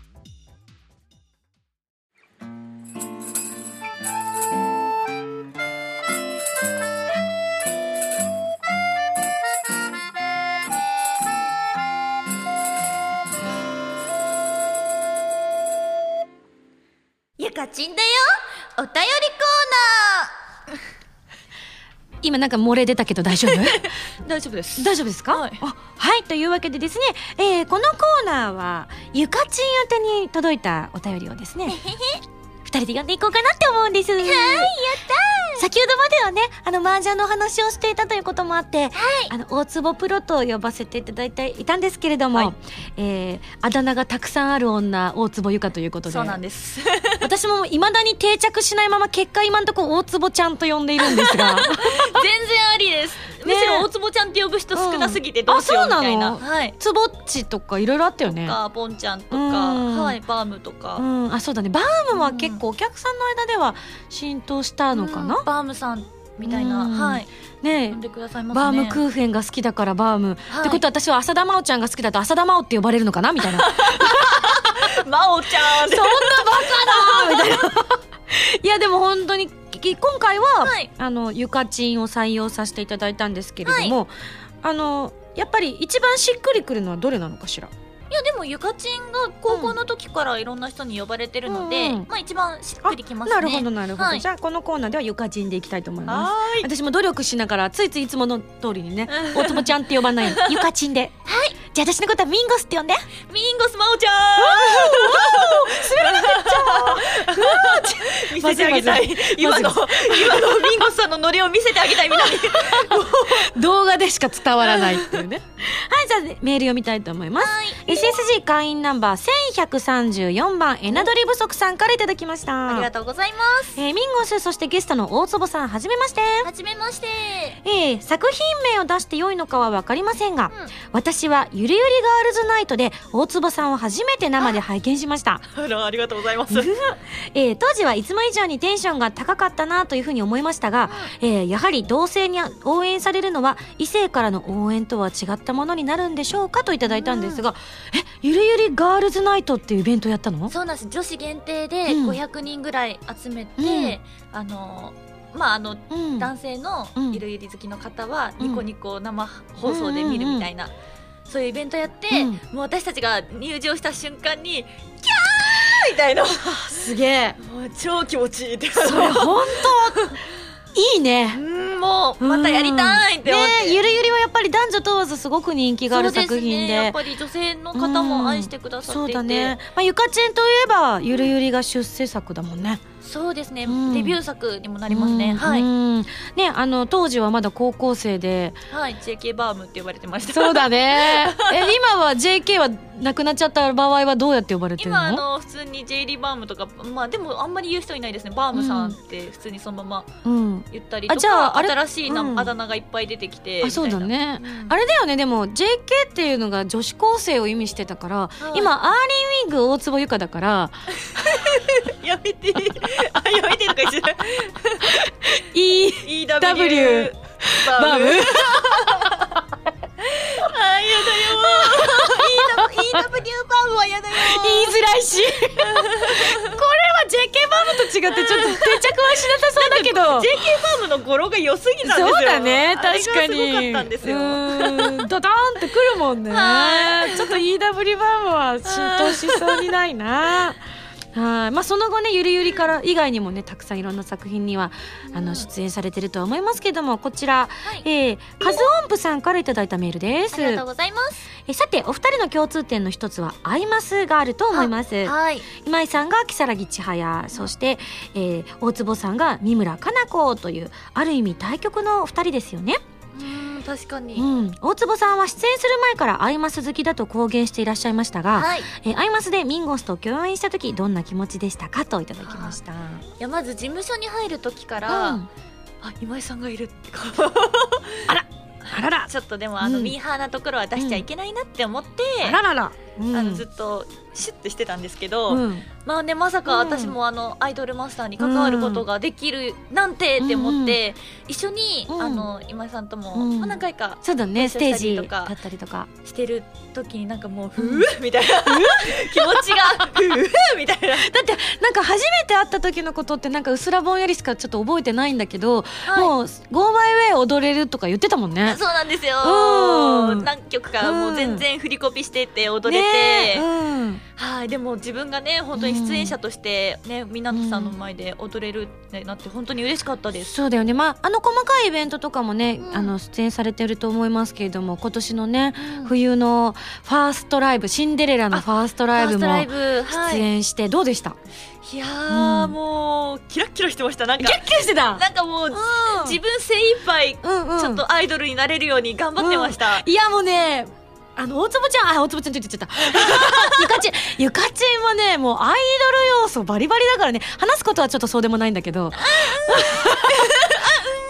ゆかちんだよ。お便りコーナー。今なんか漏れ出たけど大丈夫？大丈夫です。大丈夫ですか？はい。あはい。というわけでですね、えーこのコーナーはゆかちん宛てに届いたお便りをですね 二人で読んでいこうかなって思うんです。はいやった先ほどまではねあの麻雀の話をしていたということもあって、あの大坪プロと呼ばせていただいていたんですけれども、はい。えーあだ名がたくさんある女大坪ゆかということで。そうなんです私もいまだに定着しないまま結果今んとこ大坪ちゃんと呼んでいるんですが。全然ありです。むしろ大坪ちゃんって呼ぶ人少なすぎてどうしようみたいな、うん。あそうなはい。つぼっちとかいろいろあったよね。かポンちゃんとか、うん。はいバームとか、うん、あそうだね。バームは結構お客さんの間では浸透したのかな？うん、バームさんみたいな、うん。はい。ね呼んでくださいますね。バームクーフェンが好きだからバーム、はい。ってことは私は浅田真央ちゃんが好きだと浅田真央って呼ばれるのかなみたいな。真央ちゃん。そんなバカなみたいな。いやでも本当にき今回は、はい。あのゆかちんを採用させていただいたんですけれども、あのやっぱり一番しっくりくるのはどれなのかしら？いやでもゆかちんが高校の時からいろんな人に呼ばれてるので、うんうん。まあ一番しっくりきますね。なるほどなるほど、はい。じゃあこのコーナーではゆかちんでいきたいと思います。私も努力しながらついついいつもの通りにねうん 大坪ちゃんって呼ばないゆかちんで。はいじゃあ私のことはミンゴスって呼んで。ミンゴス真央ちゃん。見せてあげたい。今の今のミンゴスさんのノリを見せてあげたいみんなに。動画でしか伝わらないっていうね。はいじゃあメール読みたいと思います、SSG 会員ナンバー1134番エナドリ不足さんからいただきました。ありがとうございます。えーミンゴスそしてゲストの大坪さんはじめまして。はじめまして。えー作品名を出して良いのかは分かりませんが、うん。私はゆるゆりガールズナイトで大坪さんを初めて生で拝見しました。あらありがとうございます。えー当時はいつも以上にテンションが高かったなというふうに思いましたが、えーやはり同性に応援されるのは異性からの応援とは違ったものになるんでしょうかといただいたんですが、えゆるゆりガールズナイトっていうイベントやったの？そうなんです。女子限定でうん。500人ぐらい集めて、あのまああのうん。男性のうん。ゆるゆり好きの方はうん。ニコニコ生放送で見るみたいな、そういうイベントやって、うん。もう私たちが入場した瞬間にキャー！みたいな。もすげえ。う超気持ちいいって。それ本当？いいね。うんもうまたやりたいって思って、ねゆるゆりはやっぱり男女問わずすごく人気がある作品で。ね、やっぱり女性の方も愛してくださっていて、そうだね、まあ、ゆかちんといえばゆるゆりが出世作だもんねそうですね、うん。デビュー作にもなりますね、うん。はい、うん。ねあの当時はまだ高校生で。はい。JK バームって呼ばれてました。そうだね。え今は JK はなくなっちゃった場合はどうやって呼ばれてるの？今あの普通に J リーバームとかまあでもあんまり言う人いないですね。バームさんって普通にそのままうん。言ったりとか、あじゃあ新しいな、うん。あだ名がいっぱい出てきてあそうだねあれだよね。でも JK っていうのが女子高生を意味してたから、はい今アーリーウィング大坪由香だからやめて。あやめてとか言っちゃう E EW W ババームあやだよ。EW バームはやだよ。言いづらいし。これは JK バームと違ってちょっと定着はしなさそうだけど。JK バームの語呂が良すぎたんですよ。そうだね。あれが確かにすごかったんですよ。ドドーンってくるもんね。はちょっと EW バームは浸透しそうにないなはい。まあ、その後ねゆりゆりから以外にもねたくさんいろんな作品にはあの出演されてるとは思いますけどもこちら、えーカズ音符さんからいただいたメールです。ありがとうございます。えさてお二人の共通点の一つはアイマスがあると思います。はい。今井さんが如月千早そして、えー大坪さんが三村かな子というある意味対局のお二人ですよね、うん確かに、うん、大坪さんは出演する前からアイマス好きだと公言していらっしゃいましたが、はい。えーアイマスでミンゴスと共演した時どんな気持ちでしたかといただきました、いやまず事務所に入る時から、うん。あ今井さんがいるってこあら。らう ちょっとでもあの、うん。ミーハーなところは出しちゃいけないなって思って、あららら、うん。あのずっとシュッてしてたんですけど、うん。まあねまさかうん。私もあのアイドルマスターに関わることができるなんてって思って、一緒に、うん。あの今井さんとも、うん。まあ、何回かそうだねステージりとかだったりとか。してる時になんかもう、うんふうみたいな 気持ちがふうみたいな、だってなんか初めて会った時のことってなんかうすらぼんやりしかちょっと覚えてないんだけど、はい。もう「ゴーマイウェイ踊れる」とか言ってたもんね。そうなんですよ、うん。何曲かもう全然振りコピしてて踊れて、ね。えうん。はいでも自分がね本当に出演者としてね湊さんの前で踊れるってなって本当に嬉しかったです。そうだよね。まああの細かいイベントとかもね、うん。あの出演されてると思いますけれども今年のね、うん。冬のファーストライブシンデレラのファーストライブも出い、演してどうでした、いやー、うん。もうキラッキラしてました。なんかキラッキラしてた？なんかもう、うん。自分精一杯うんうん。ちょっとアイドルになれるように頑張ってました、いやもうねあの大坪ちゃんあ大坪ちゃんって言っちゃった。ゆかちんゆかちんはねもうアイドル要素バリバリだからね。話すことはちょっとそうでもないんだけど。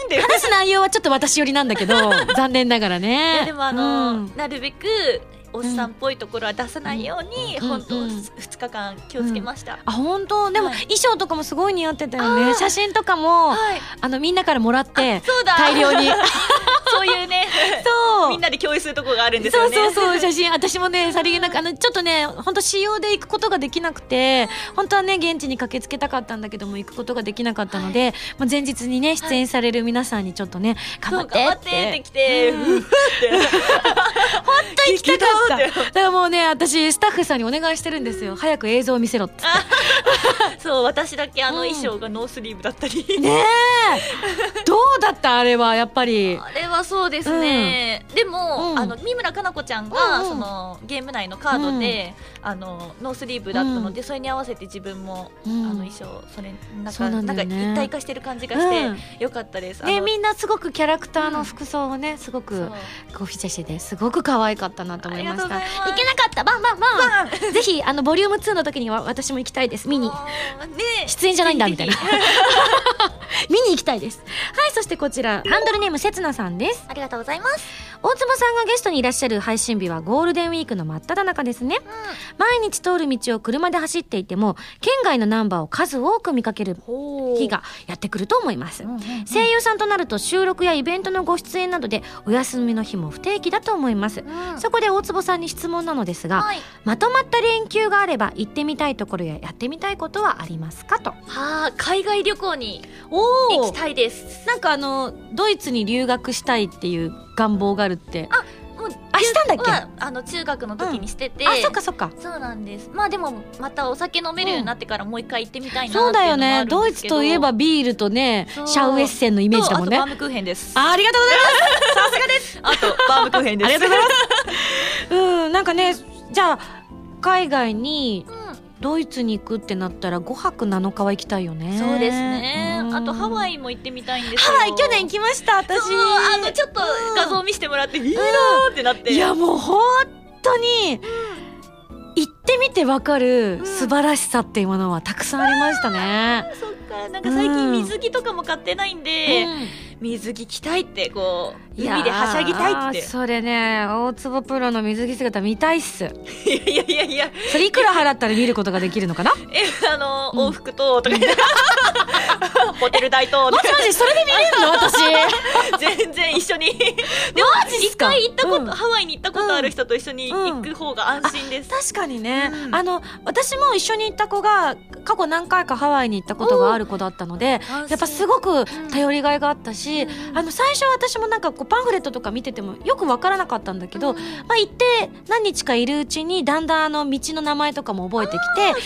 で。話す内容はちょっと私寄りなんだけど 残念ながらね。でもあの、うん。なるべくおっさんっぽいところは出さないように、うん本当うん2日間気をつけました、あ本当？でも、はい。衣装とかもすごい似合ってたよね。写真とかも、はい。あのみんなからもらってそうだ。大量に。そういうね。そう。みんなで共有するところがあるんですよね。そうそうそう写真。私もねさりげなくあのちょっとね本当仕様で行くことができなくて本当はね現地に駆けつけたかったんだけども行くことができなかったので、まあ、前日にね出演される皆さんにちょっとね頑張ってって。てって 本当行きたかった。だからもうね私スタッフさんにお願いしてるんですよ。早く映像を見せろって。そう私だけあのうん。衣装がノースリーブだったり、ねえ。どうだったあれはやっぱり？あれはそうですね、でも、うん。あの三村かな子ちゃんが、うんうん。そのゲーム内のカードで、あのノースリーブだったので、それに合わせて自分も、うん。あの衣装それなんかなんね。一体化してる感じがして、うん。よかったです。ねみんなすごくキャラクターの服装をねすごくこうフィーチャーしててすごく可愛かったなと思いましたありがとうございますけなかった。バンバンバン。ぜひあのボリューム2の時には私も行きたいです。見にね出演じゃないんだみたいな。見に 行きたいです。はいそしてこちら。ハンドルネームせつなさんです。ひありがとうございます。大坪さんがゲストにいらっしゃる配信日はゴールデンウィークの真っ只中ですね。毎日通る道を車で走っていても県外のナンバーを数多く見かける日がやってくると思います。うんうんうん。声優さんとなると収録やイベントのご出演などでお休みの日も不定期だと思います。うん。そこで大坪さんに質問なのですがはい、まとまった連休があれば行ってみたいところややってみたいことはありますかと。はあ海外旅行にお行きたいです。なんかあのドイツに留学したいっていう願望があるってあもうあしたんだっけ？はあの中学の時にしてて、あそっかそっか。そうなんです。まあでもまたお酒飲めるようになってからもう一回行ってみたいなそうだよね。ドイツといえばビールとねシャウエッセンのイメージだもんね。とあとバームクーヘンです。あありがとうございます。さすがです。あとバームクーヘンです。ありがとうございます。うんなんかねじゃあ海外にうんドイツに行くってなったら5泊7日は行きたいよね。そうですね。うん。あとハワイも行ってみたいんですよ。ハワイ去年行きました私。あのちょっと画像見せてもらっていいなーってなって。いやもう本当に行ってみてわかるうん。素晴らしさっていうものはたくさんありましたね、そっか。なんか最近水着とかも買ってないんで、うん水着着たいってこう海ではしゃぎたいって。それね大坪プロの水着姿見たいっす。いやいやいやそれいくら払ったら見ることができるのかな？えあの、うん。往復ととか ホテル代とマジマジそれで見れるの？私。全然一緒に。でも一回行ったこと、うん。ハワイに行ったことある人と一緒に行く方が安心です、確かにね、うん。あの私も一緒に行った子が過去何回かハワイに行ったことがある子だったのでやっぱすごごく頼りがいがあったし、あの最初私もなんかこうパンフレットとか見ててもよく分からなかったんだけど、まあ、行って何日かいるうちにだんだんあの道の名前とかも覚えてきて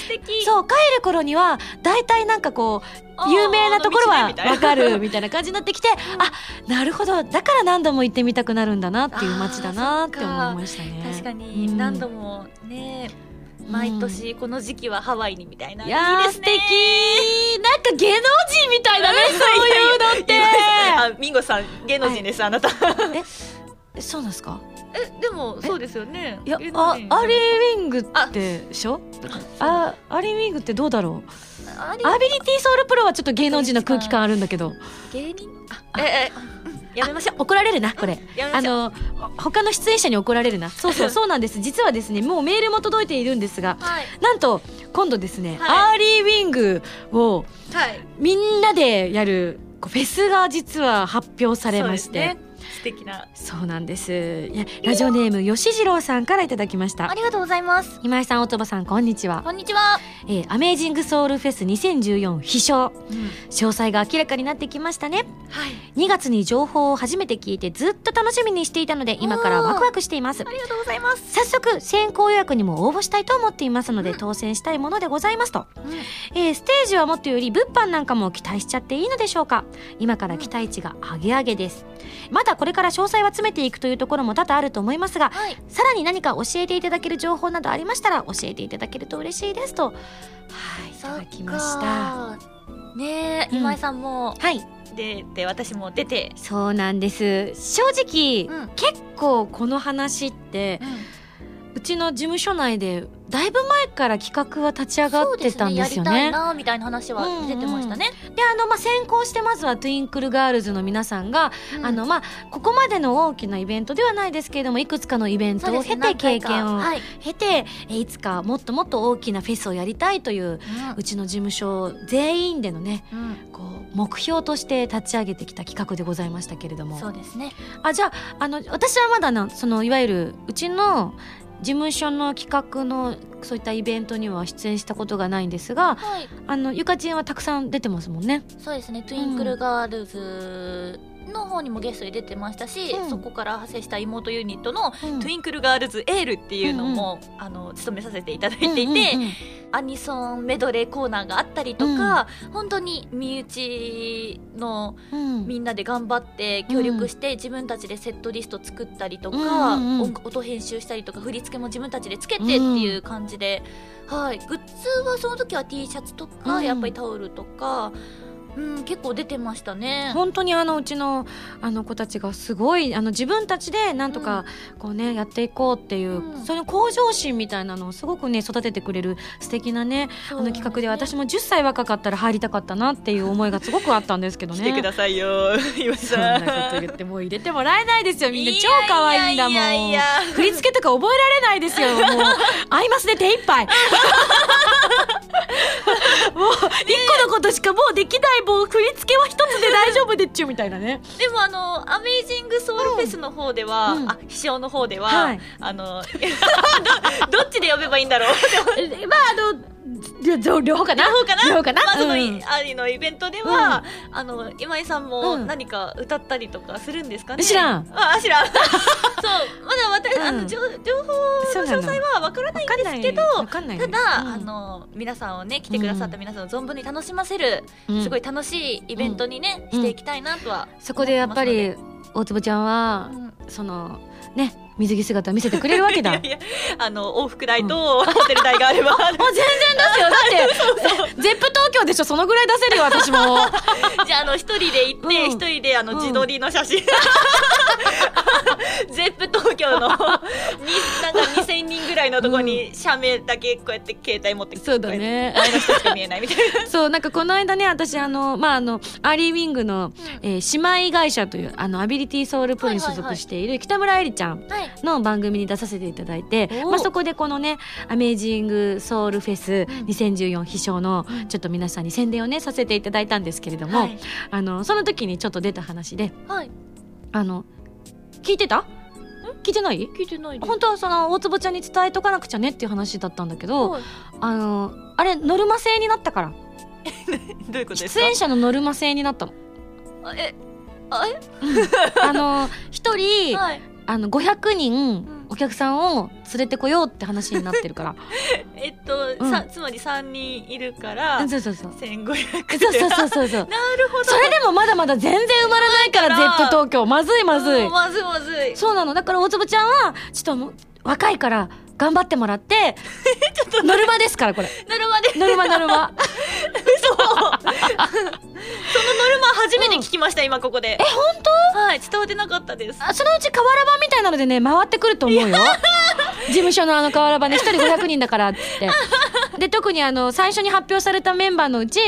そう帰る頃には大体なんかこう有名なところは分かる みたいな感じになってきてあなるほどだから何度も行ってみたくなるんだなっていう街だなって思いましたね。確かにうん。何度もね、毎年この時期はハワイにみたいな、いやーいいですね。素敵。なんか芸能人みたいだね そういうのって。あミンゴさん芸能人です、あなた。えそうなんですか？えでもそうですよね。いやあアリーウィングってでしょ？あアリーウィングってどうだろう？アビリティソウルプロはちょっと芸能人の空気感あるんだけど。芸人？あええうんやめましょう。怒られるなこれ。あの他の出演者に怒られるな。そうそうそうなんです。実はですねもうメールも届いているんですがはい。なんと今度ですね、はアーリーウィングをはい。みんなでやるフェスが実は発表されまして。ね素敵な。そうなんです。いやラジオネーム吉次郎さんからいただきました。ありがとうございます。今井さん大坪さんこんにちは。こんにちは、えーアメージングソウルフェス2014飛翔うん、詳細が明らかになってきましたね。はい。2月に情報を初めて聞いてずっと楽しみにしていたので今からワクワクしています。ありがとうございます、早速先行予約にも応募したいと思っていますので、当選したいものでございますと、えーステージはもっとより物販なんかも期待しちゃっていいのでしょうか。今から期待値が上げ上げです。まだこれから詳細は詰めていくというところも多々あると思いますがはい。さらに何か教えていただける情報などありましたら教えていただけると嬉しいですとはいいただきました。たねえ、うん。今井さんも。はい。出て私も出て、そうなんです。正直、うん。結構この話ってうちの事務所内でだいぶ前から企画は立ち上がってたんですよね。やりたいなみたいな話は出てましたね、であの、まあ、先行してまずはトゥインクルガールズの皆さんが、うん。あのまあ、ここまでの大きなイベントではないですけれどもいくつかのイベントを経て経験をはい、経てえいつかもっともっと大きなフェスをやりたいといううちの事務所全員でのねうん。こう目標として立ち上げてきた企画でございましたけれども。そうですね。あじゃああの私はまだなそのいわゆるうちの事務所の企画のそういったイベントには出演したことがないんですがはいあのゆかちんはたくさん出てますもんね。そうですねトゥインクルガールズの方にもゲストで出てましたし、うん。そこから派生した妹ユニットの、うん。トゥインクルガールズエールっていうのも、あの務めさせていただいていて、うんうんうんアニソンメドレーコーナーがあったりとか、本当に身内のうん。みんなで頑張って協力して自分たちでセットリスト作ったりとか、うんうんうん。音音編集したりとか振り付けも自分たちでつけてっていう感じで、はい、グッズはその時は T シャツとか、うん。やっぱりタオルとか、うん、結構出てましたね。本当にあのうちのあの子たちがすごいあの自分たちでなんとかこうね、やっていこうっていう、うん。その向上心みたいなのをすごくね育ててくれる素敵なねあの企画で私もも10歳若かったら入りたかったなっていう思いがすごくあったんですけどね。来てくださいよ、岩井そんさ。なんこと言ってもう入れてもらえないですよみんな。超可愛いんだもん。振り付けとか覚えられないですよ。もうアイマスで手一杯。もう一個のことしかもうできないもう振り付けは一つで大丈夫でっちゅうみたいなねでもあのアメイジングソウルフェスの方では、うんあ飛翔の方では、はいあのどどっちで呼べばいいんだろうまああの両両方かな？両方かな？両方かな、まあその、うん。あのイベントでは、あの今井さんもうん。何か歌ったりとかするんですかね、知らん。あ知らん。そう。まだ私、あうん。の情情報の詳細はわからないんですけどただ、うん。あの皆さんをね来てくださった皆さんを存分に楽しませる、うん。すごい楽しいイベントにね、うん。していきたいなとはそこでやっぱり大坪ちゃんはそのね水着姿見せてくれるわけだ。いやあの往復代とホテル代があれば、あ全然ですよ。だって ゼップ東京でしょ？そのぐらい出せるよ私も。じゃああの一人で行ってうん。一、人であのうん自撮りの写真、ゼップ東京のになんか2000人ぐらいのところに写メだけこうやって携帯持ってそうだね。前の人しか見えないみたいな。そうなんかこの間ね私あのまああのアーリーウィングの、えー姉妹会社というあのアビリティソウルプロに所属している北村えりちゃんはいの番組に出させていただいて、おまあ、そこでこのね「アメージングソウルフェス2014」必勝のちょっと皆さんに宣伝をねさせていただいたんですけれども、はい。あのその時にちょっと出た話ではい。あの聞いてた？聞いてない？聞いてない本当はその大坪ちゃんに伝えとかなくちゃねっていう話だったんだけど、はいあのあれノルマ制になったから。どういうことですか？出演者のノルマ制になったの。あえあえあの一人、はい。あの500人んお客さんを連れてこようって話になってるから。えっと、うんさつまり3人いるからうんそうそうそう。1500そうそうそうそうそう。なるほどそれでもまだまだ全然埋まらないから、ゼだからップ東京。まずいまずいうん。まずいまずいそうなの。だから大坪ちゃんは、ちょっと若いから、頑張ってもらって、ちょっとノルマですから、これ。ノルマでノルマノルマ。嘘そのノルマ初めて聞きました、今ここでえ本当？はい伝わってなかったですあそのうち瓦版みたいなのでね、回ってくると思うよ。事務所のあの瓦版で一人500人だからって。で、特にあの、最初に発表されたメンバーのうち、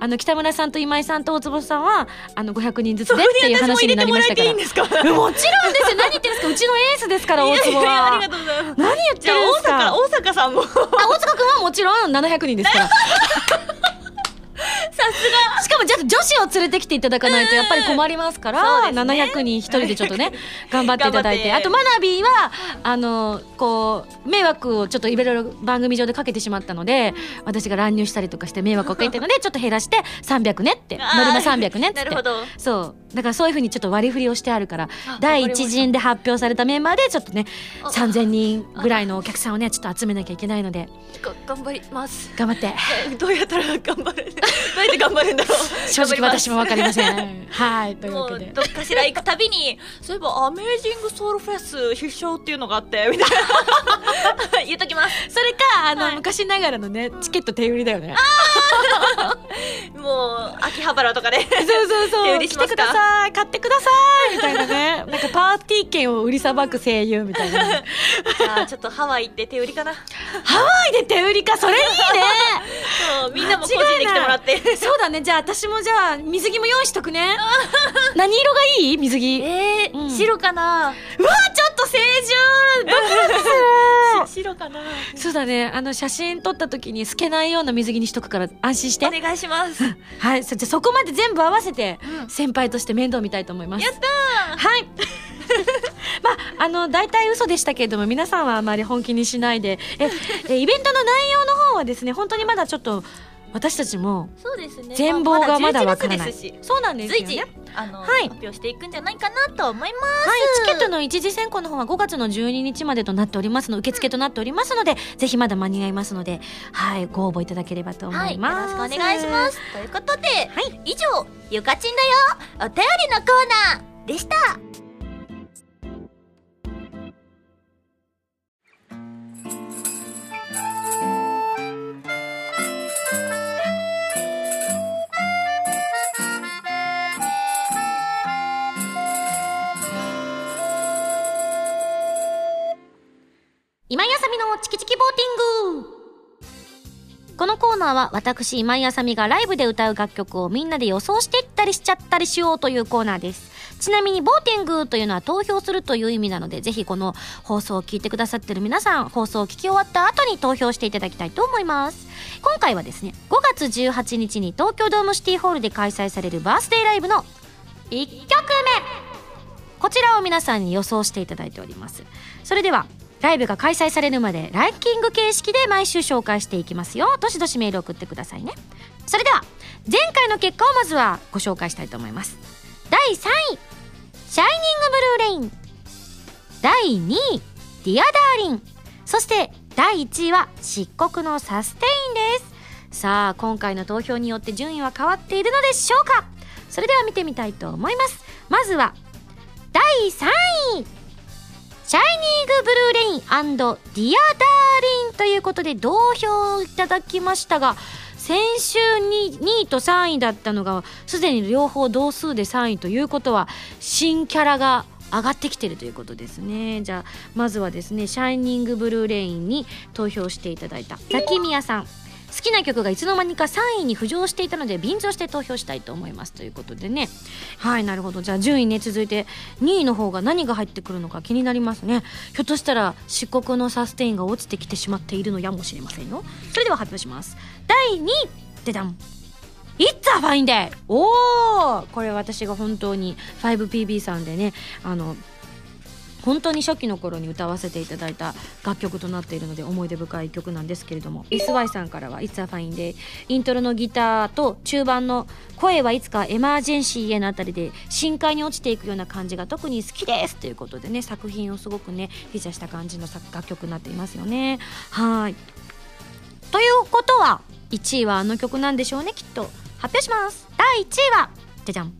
あの、北村さんと今井さんと大坪さんは、あの、500人ずつでっていう話にな入れてもらりましたから。えていいんですか？え もちろんですよ。何言ってるんですか？うちのエースですから大坪は。りがとうございます。何言ってるんですか？大阪大阪さんも。さあ大塚君はもちろん700人ですから。す しかもじゃあ女子を連れてきていただかないとやっぱり困りますから、そうですね。700人一人でちょっとね 頑張っていただいて。あとマナビーはあのこう迷惑をちょっといろいろ番組上でかけてしまったので、私が乱入したりとかして迷惑をかけてるので ちょっと減らして300ねってノルマ300ねって。なるほど。そう。だからそういうふうにちょっと割り振りをしてあるからあ第一陣で発表されたメンバーでちょっとねあ3000人ぐらいのお客さんをねちょっと集めなきゃいけないので。が頑張ります。頑張って。え どうやったら頑張る？どうやって頑張るんだろう。正直私も頑分かりません。はいというわけで。どっかしら行くたびにそういえばアメージングソウルフェス必勝っていうのがあってみたいな。言っときます。それかあの、はい。昔ながらのねチケット手売りだよね。もう秋葉原とかで。そうそうそう。手売りしますか？来てください。買ってください。みたいなね。なんかパーティー券を売りさばく声優みたいなね。じゃあちょっとハワイ行って手売りかな。ハワイで手売りか？それいいね。そうみんなも個人で来てもらって そうだね。じゃあ私もじゃあ水着も用意しとくね。何色がいい？水着。えーうん。白かな。うわちょっと清純。ドキドキす 白かな。そうだね。あの写真撮った時に透けないような水着にしとくから安心して。お願いします。はい。そじゃあそこまで全部合わせてうん。先輩として面倒見たいと思います。やったはいまああの大体嘘でしたけれども皆さんはあまり本気にしない。でええイベントの内容の方はですね本当にまだちょっと私たちもそうですね。全貌がまだわわからない。そうなんですよ随ね時あの、はい。発表していくんじゃないかなと思います。はい、チケットの一次選考の方は5月の12日までとなっておりますの受付となっておりますのでぜひまだ間に合いますのではい。ご応募いただければと思はい、よろいます、しくお願いします。ということで、はい。以上ゆかちんだよ。お便りのコーナーでしたチキチキボーティング。このコーナーは私今井あさみがライブで歌う楽曲をみんなで予想していったりしちゃったりしようというコーナーです。ちなみにボーティングというのは投票するという意味なのでぜひこの放送を聞いてくださってる皆さん放送を聞き終わった後に投票していただきたいと思います。今回はですね5月18日に東京ドームシティホールで開催されるバースデーライブの1曲目。こちらを皆さんに予想していただいております。それではライブが開催されるまでランキング形式で毎週紹介していきますよ。どしどしメール送ってくださいね。それでは前回の結果をまずはご紹介したいと思います。第3位シャイニングブルーレイン。第2位ディアダーリン。そして第1位は漆黒のサステインです。さあ今回の投票によって順位は変わっているのでしょうか？それでは見てみたいと思います。まずは第3位。シャイニングブルーレインディアダーリンということで同票いただきましたが先週に2位と3位だったのがすでに両方同数で3位ということは新キャラが上がってきてるということですね。じゃあまずはですね「シャイニングブルーレイン」に投票していただいたザキミヤさん。好きな曲がいつの間にか3位に浮上していたので便乗して投票したいと思います。ということでね。はいなるほど。じゃあ順位ね続いて2位の方が何が入ってくるのか気になりますね。ひょっとしたら漆黒のサステインが落ちてきてしまっているのやもしれませんよ。それでは発表します。第2位でだん It's a fine day! おおこれ私が本当に 5PB さんでねあの本当に初期の頃に歌わせていただいた楽曲となっているので思い出深い曲なんですけれども SY さんからは「It's a Fine Day」イントロのギターと中盤の「声はいつかエマージェンシーへ」のあたりで深海に落ちていくような感じが特に好きですということでね作品をすごくねフィーチャーした感じの楽曲になっていますよね。はい。ということは1位はあの曲なんでしょうねきっと。発表します。第1位はじゃじゃん。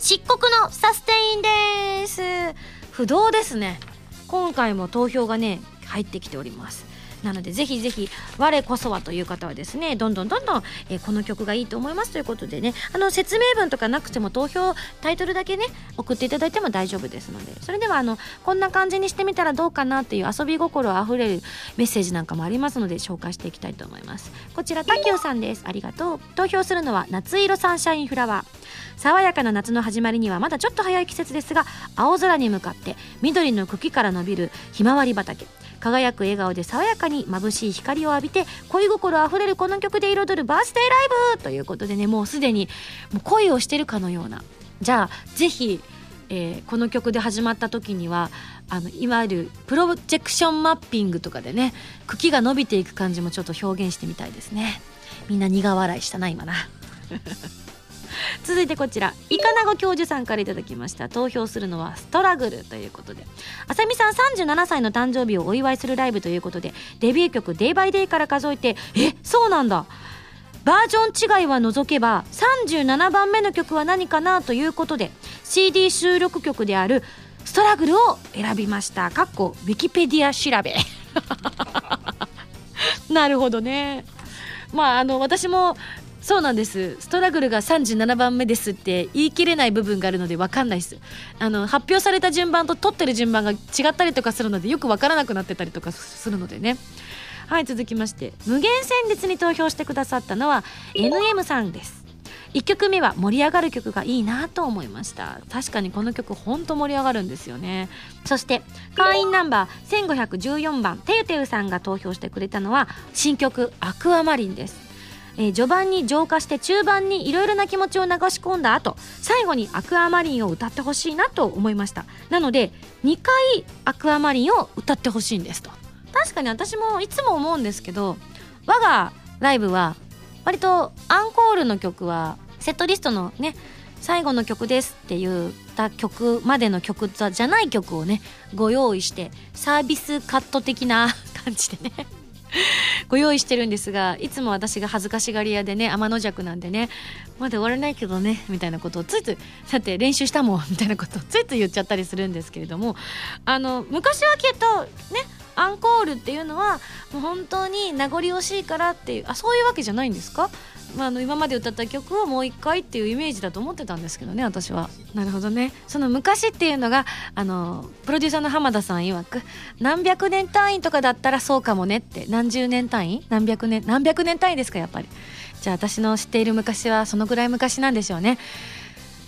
漆黒のサステインです。不動ですね。今回も投票がね入ってきております。なのでぜひぜひ我こそはという方はですねどんどんどんどん、えー、この曲がいいと思いますということでねあの説明文とかなくても投票タイトルだけね送っていただいても大丈夫ですのでそれではあのこんな感じにしてみたらどうかなっていう遊び心あふれるメッセージなんかもありますので紹介していきたいと思います。こちらタキオさんです。ありがとう。投票するのは夏色サンシャインフラワー。爽やかな夏の始まりにはまだちょっと早い季節ですが青空に向かって緑の茎から伸びるひまわり畑。輝く笑顔で爽やかに眩しい光を浴びて恋心あふれるこの曲で彩るバースデーライブということでねもうすでにもう恋をしてるかのような。じゃあぜひえー、この曲で始まった時にはあのいわゆるプロジェクションマッピングとかでね茎が伸びていく感じもちょっと表現してみたいですね。みんな苦笑いしたな今な。続いてこちらイカナゴ教授さんから頂きました。投票するのはストラグルということで。あさみさん37歳の誕生日をお祝いするライブということでデビュー曲「デイバイデイから数えてえそうなんだ。バージョン違いは除けば37番目の曲は何かなということで CD 収録曲である「ストラグル」を選びました。かっこウィキペディア調べ。なるほどね。まああの私もそうなんです。ストラグルが37番目ですって言い切れない部分があるので分かんないです。あの発表された順番と取ってる順番が違ったりとかするのでよく分からなくなってたりとかするのでね。はい続きまして。無限戦列に投票してくださったのは NM さんです。1曲目は盛り上がる曲がいいなと思いました。確かにこの曲ほんと盛り上がるんですよね。そして会員ナンバー1514番てゆてゆさんが投票してくれたのは新曲「アクアマリン」です。えー、序盤に浄化して中盤にいろいろな気持ちを流し込んだ後最後にアクアマリンを歌ってほしいなと思いました。なので2回アクアマリンを歌ってほしいんですと。確かに私もいつも思うんですけど我がライブは割とアンコールの曲はセットリストのね最後の曲ですって言った曲までの曲じゃない曲をねご用意してサービスカット的な感じでね ご用意してるんですがいつも私が恥ずかしがり屋でね天の弱なんでねまだ終わらないけどねみたいなことをついついさて練習したもんみたいなことをついつい言っちゃったりするんですけれどもあの昔はきっとねアンコールっていうのはもう本当に名残惜しいからっていうあそういうわけじゃないんですか？まあ、あの今まで歌った曲をもう一回っていうイメージだと思ってたんですけどね私は。なるほどね。その昔っていうのがあのプロデューサーの浜田さん曰く何百年単位とかだったらそうかもねって。何十年単位？何百年？何百年単位ですかやっぱり。じゃあ私の知っている昔はそのぐらい昔なんでしょうね。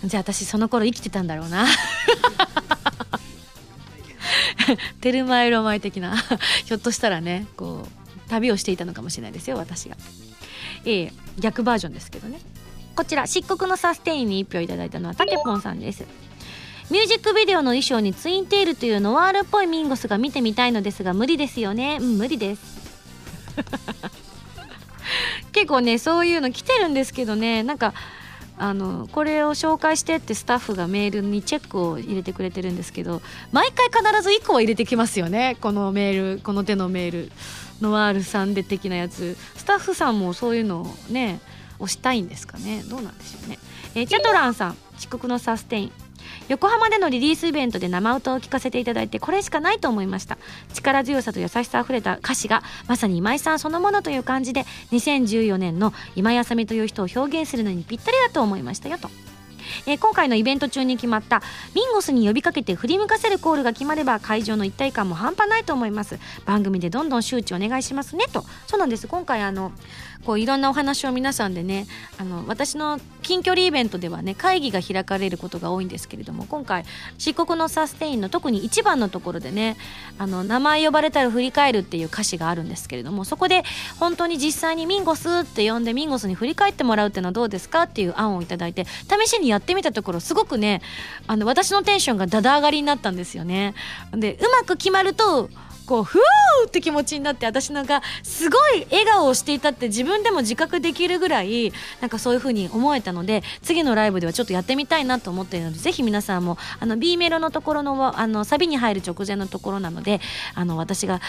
じゃあ私その頃生きてたんだろうな。テルマエロマエ的な ひょっとしたらねこう旅をしていたのかもしれないですよ私が。えー、逆バージョンですけどね。こちら漆黒のサステインに1票いただいたのはたけぽんさんです。ミュージックビデオの衣装にツインテールというノワールっぽいミンゴスが見てみたいのですが無理ですよね。うん無理です。結構ねそういうの来てるんですけどね。なんかあのこれを紹介してってスタッフがメールにチェックを入れてくれてるんですけど毎回必ず1個は入れてきますよね。このメールこの手のメール。ノワールさんで的なやつ。スタッフさんもそういうのをね押したいんですかね。どうなんでしょうね、えー、チャトランさん。遅刻のサステイン。横浜でのリリースイベントで生歌を聴かせていただいてこれしかないと思いました。力強さと優しさあふれた歌詞がまさに今井さんそのものという感じで2014年の今井あさみという人を表現するのにぴったりだと思いましたよと。えー今回のイベント中に決まったミンゴスに呼びかけて振り向かせるコールが決まれば会場の一体感も半端ないと思います。番組でどんどん周知お願いしますねと。そうなんです。今回あのこういろんなお話を皆さんでねあの私の近距離イベントではね会議が開かれることが多いんですけれども今回漆黒のサステインの特に1番のところでねあの名前呼ばれたら振り返るっていう歌詞があるんですけれどもそこで本当に実際にミンゴスって呼んでミンゴスに振り返ってもらうっていうのはどうですかっていう案をいただいて試しにやってみたところすごくねあの私のテンションがだだ上がりになったんですよね。でうまく決まるとこうふーって気持ちになって私なんかすごい笑顔をしていたって自分でも自覚できるぐらいなんかそういう風に思えたので次のライブではちょっとやってみたいなと思っているのでぜひ皆さんもあの B メロのところのあのサビに入る直前のところなのであの私が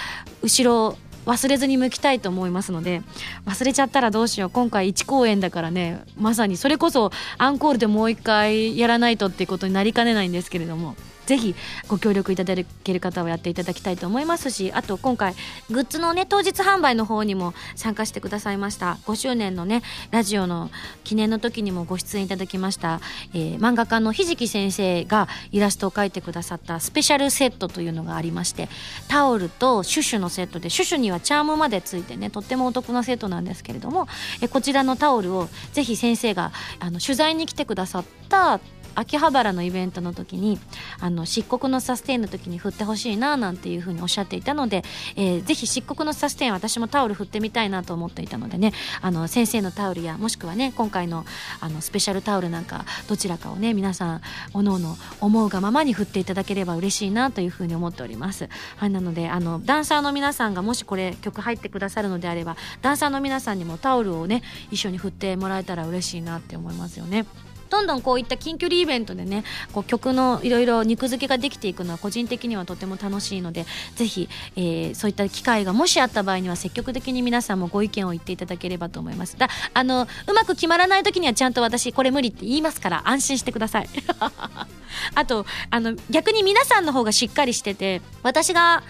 後ろを忘れずに向きたいと思いますので忘れちゃったらどうしよう。今回1公演だからねまさにそれこそアンコールでもう一回やらないとっていうことになりかねないんですけれども。ぜひご協力いただける方はやっていただきたいと思いますしあと今回グッズのね当日販売の方にも参加してくださいました。5周年のねラジオの記念の時にもご出演いただきました、えー漫画家のひじき先生がイラストを描いてくださったスペシャルセットというのがありましてタオルとシュシュのセットでシュシュにはチャームまでついてねとってもお得なセットなんですけれどもえこちらのタオルをぜひ先生があの取材に来てくださった秋葉原のイベントの時にあの漆黒のサステインの時に振ってほしいななんていうふうにおっしゃっていたので、えーぜひ漆黒のサステイン私もタオル振ってみたいなと思っていたのでねあの先生のタオルやもしくはね今回のあのスペシャルタオルなんかどちらかをね皆さんおのおの思うがままに振っていただければ嬉しいなというふうに思っております。はい、なのであのダンサーの皆さんがもしこれ曲入ってくださるのであればダンサーの皆さんにもタオルをね一緒に振ってもらえたら嬉しいなって思いますよね。どんどんこういった近距離イベントでねこう曲のいろいろ肉付けができていくのは個人的にはとても楽しいのでぜひ、えーそういった機会がもしあった場合には積極的に皆さんもご意見を言っていただければと思います。だあのうまく決まらない時にはちゃんと私これ無理って言いますから安心してください。あとあの逆に皆さんの方がしっかりしてて私が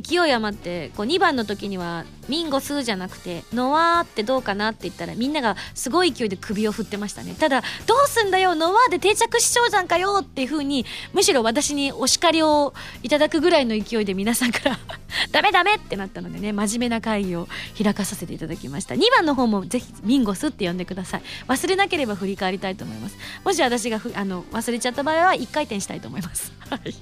勢い余ってこう2番の時には「ミンゴス」じゃなくて「ノワーってどうかな?」って言ったらみんながすごい勢いで首を振ってましたねただ「どうすんだよノワーで定着しちゃうじゃんかよ」っていう風にむしろ私にお叱りをいただくぐらいの勢いで皆さんから「ダ メダメ!」ってなったのでね真面目な会議を開かさせていただきました2番の方もぜひ「ミンゴス」って呼んでください忘れなければ振り返りたいと思いますもし私がふあの忘れちゃった場合は1回転したいと思います はい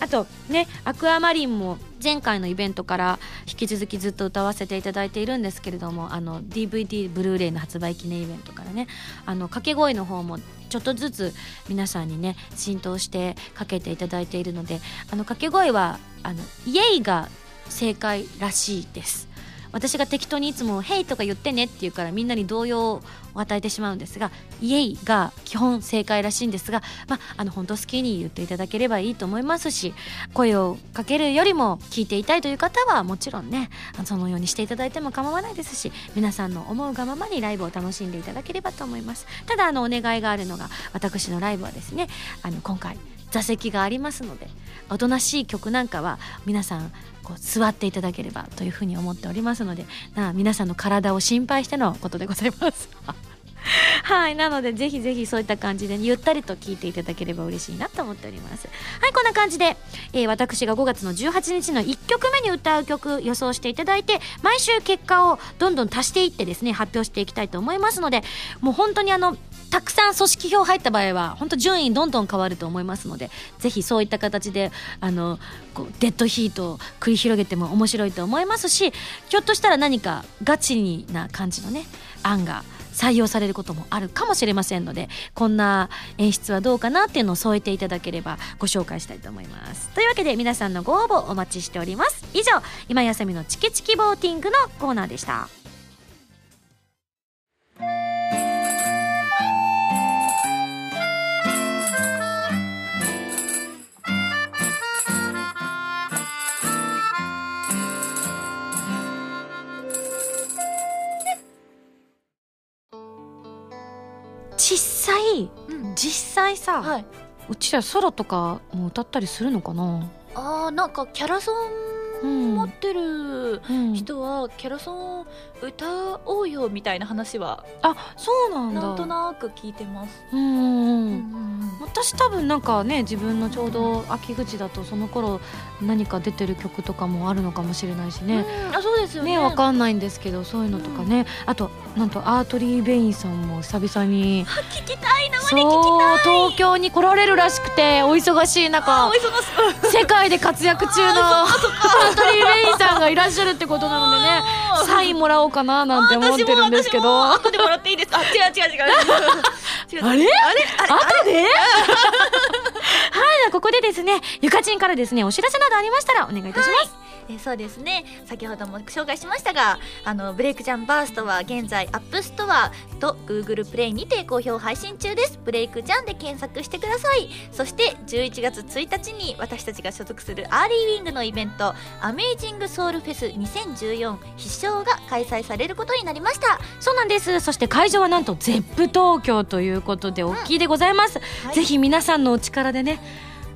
あとねアクアマリンも前回のイベントから引き続きずっと歌わせていただいているんですけれどもあの DVD ブルーレイの発売記念イベントからねあの掛け声の方もちょっとずつ皆さんにね浸透してかけていただいているのであの掛け声はあのイエイが正解らしいです。私が適当にいつも「ヘイ」とか言ってねって言うからみんなに動揺を与えてしまうんですが「イエイ」が基本正解らしいんですが、まあ、あの本当好きに言っていただければいいと思いますし声をかけるよりも聞いていたいという方はもちろんねあのそのようにしていただいても構わないですし皆さんの思うがままにライブを楽しんでいただければと思いますただあのお願いがあるのが私のライブはですねあの今回座席がありますのでおとなしい曲なんかは皆さんこう座っていただければというふうに思っておりますのでな皆さんの体を心配してのことでございます。はい。なので、ぜひぜひそういった感じで、ゆったりと聴いていただければ嬉しいなと思っております。はい、こんな感じで、えー私が5月の18日の1曲目に歌う曲予想していただいて、毎週結果をどんどん足していってですね、発表していきたいと思いますので、もう本当にあの、たくさん組織票入った場合は本当順位どんどん変わると思いますのでぜひそういった形であのこうデッドヒートを繰り広げても面白いと思いますしひょっとしたら何かガチな感じのね案が採用されることもあるかもしれませんのでこんな演出はどうかなっていうのを添えていただければご紹介したいと思います。というわけで皆さんのご応募お待ちしております。以上今やさみのチキチキボーティングのコーナーでした。実際さ、はい。うちらソロとかも歌ったりするのかな？あーなんかキャラソうんン持ってるうん。人はキャラソン歌おうよみたいな話はあそうなんだ。なんとなく聞いてます。うんうんううんん私多分なんかね自分のちょうど秋口だとその頃何か出てる曲とかもあるのかもしれないしね、うんあそうですよね。ねわかんないんですけどそういうのとかね、あとなんとアートリー・ベインさんも久々に聞きたい生で聞きそうたい。東京に来られるらしくてお忙しいあ中。世界で活躍中の アートリー・ベインさんがいらっしゃるってことなのでね サインもらおうかななんて思ってるんですけど後でもらっていいですか。あ違う違う 違う。あれ？あれ？あれ？後で？はい、ここでですね、ゆかちんからですね、お知らせなどありましたらお願いいたします。えそうですね。先ほども紹介しましたがあのブレイクジャンバーストは現在 App Store と Google プレイにて好評配信中です。ブレイクジャンで検索してください。そして11月1日に私たちが所属するアーリーウィングのイベントアメイジングソウルフェス2014必勝が開催されることになりました、そうなんです。そして会場はなんと ZEP 東京ということで、大きいでございます。はい。ぜひ皆さんのお力でね、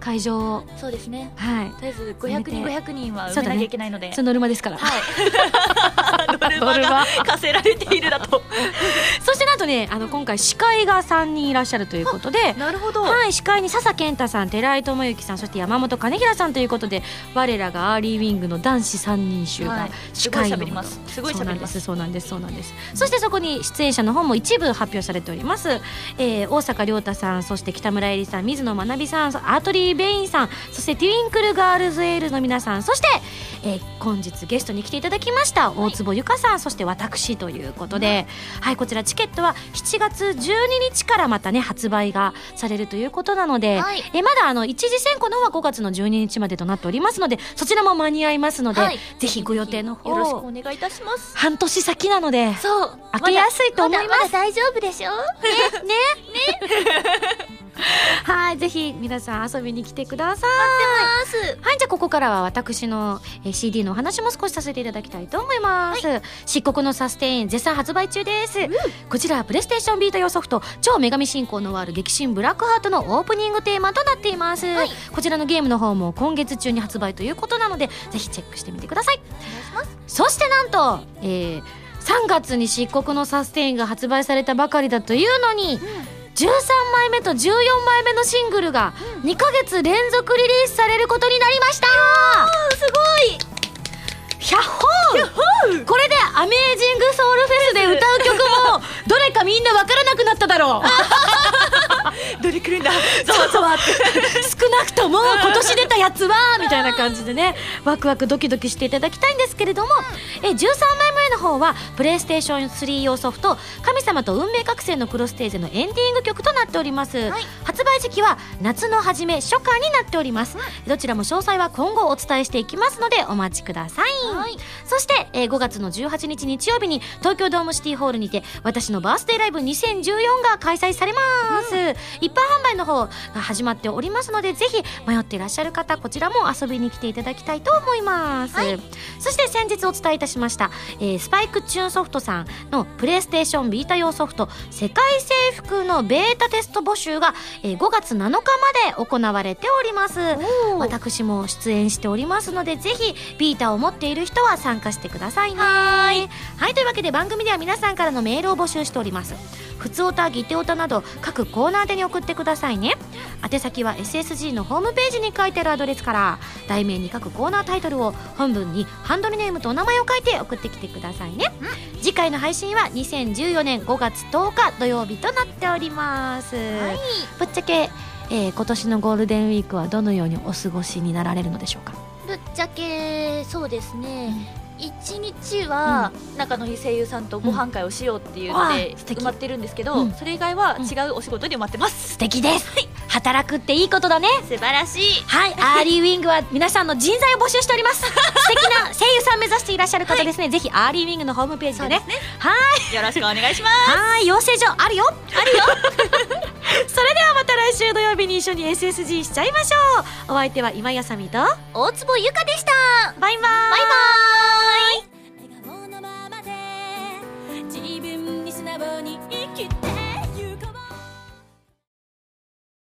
会場を、そうですね。はい。とりあえず500人500人は埋めなきゃいけないので、そのノルマですから。はい。ノルマ課せられているだと。そしてなんとね、あの、今回司会が3人いらっしゃるということで、なるほど。はい、司会に笹健太さん、寺井智之さん、そして山本兼平さんということで、我らがアーリーウィングの男子3人衆がはい。司会のすごい喋ります。すごい喋ります。そうなんです、そうなんです、そうなんです。そしてそこに出演者の方も一部発表されております。えー大阪亮太さん、そして北村えりさん、水野まなみさん、アートリー・ベインさん、そしてティウィンクルガールズエールの皆さん、そして、えー本日ゲストに来ていただきました大坪由香さん、そして私ということで、はい、こちらチケットは7月12日からまたね発売がされるということなので、はい。えーまだあの一次選考の方は5月の12日までとなっておりますので、そちらも間に合いますので、はい。ぜひご予定の方よろしくお願いいたします。半年先なので、そう。開けやすいと思います。まだまだ大丈夫でしょ？ねね はいぜひ皆さん遊びに来てください。ます。はいじゃあここからは私のえー CD のお話も少しさせていただきたいと思います、漆黒のサステイン絶賛発売中です、こちらはプレイステーションビータ用ソフト超女神進行のある激震ブラックハートのオープニングテーマとなっています、はい。こちらのゲームの方も今月中に発売ということなのでぜひチェックしてみてください。お願いします。そしてなんと、えー3月に漆黒のサステインが発売されたばかりだというのに、13枚目と14枚目のシングルが2か月連続リリースされることになりましたすごい。ヒャッホー！これでアメージングソウルフェスで歌う曲もどれかみんなわからなくなっただろう。どれ来るんだ？ざわざわって少なくとも今年出たやつはみたいな感じでね。ワクワクドキドキしていただきたいんですけれども。え13枚目の方はプレイステーション3用ソフト「神様と運命覚醒のクロステージ」のエンディング曲となっております、はい。発売時期は夏の初め初夏になっております、どちらも詳細は今後お伝えしていきますのでお待ちください、はい。そして、えー5月の18日日曜日に東京ドームシティホールにて私のバースデーライブ2014が開催されます、一般販売の方が始まっておりますのでぜひ迷っていらっしゃる方こちらも遊びに来ていただきたいと思います、はい。そして先日お伝えいたしました、えースパイクチューンソフトさんのプレイステーションビータ用ソフト世界征服のベータテスト募集が、えー5月7日まで行われております。私も出演しておりますのでぜひビータを持っている人は参加してくださいね。はい。というわけで番組では皆さんからのメールを募集しております。ふつおたぎておたなど各コーナー宛てに送ってくださいね。宛先は SSG のホームページに書いてあるアドレスから題名に各コーナータイトルを本文にハンドルネームとお名前を書いて送ってきてくださいね、次回の配信は2014年5月10日土曜日となっております、はい。ぶっちゃけ、えー今年のゴールデンウィークはどのようにお過ごしになられるのでしょうか？ぶっちゃけそうですね。一日は中野声優さんとご飯会をしようっていうのうん。でわあ素敵。埋まってるんですけど、うん。それ以外は違うお仕事で埋まってます、素敵です、働くっていいことだね。素晴らしい。はい、アーリーウィングは皆さんの人材を募集しております。素敵な声優さん目指していらっしゃる方ですね、ぜひアーリーウィングのホームページでね。ね。はい、よろしくお願いします。はい、養成所あるよ。あるよ。それではまた来週土曜日に一緒に SSG しちゃいましょう。お相手は今井麻美と、大坪ゆかでした。バイバイ。バイババイい。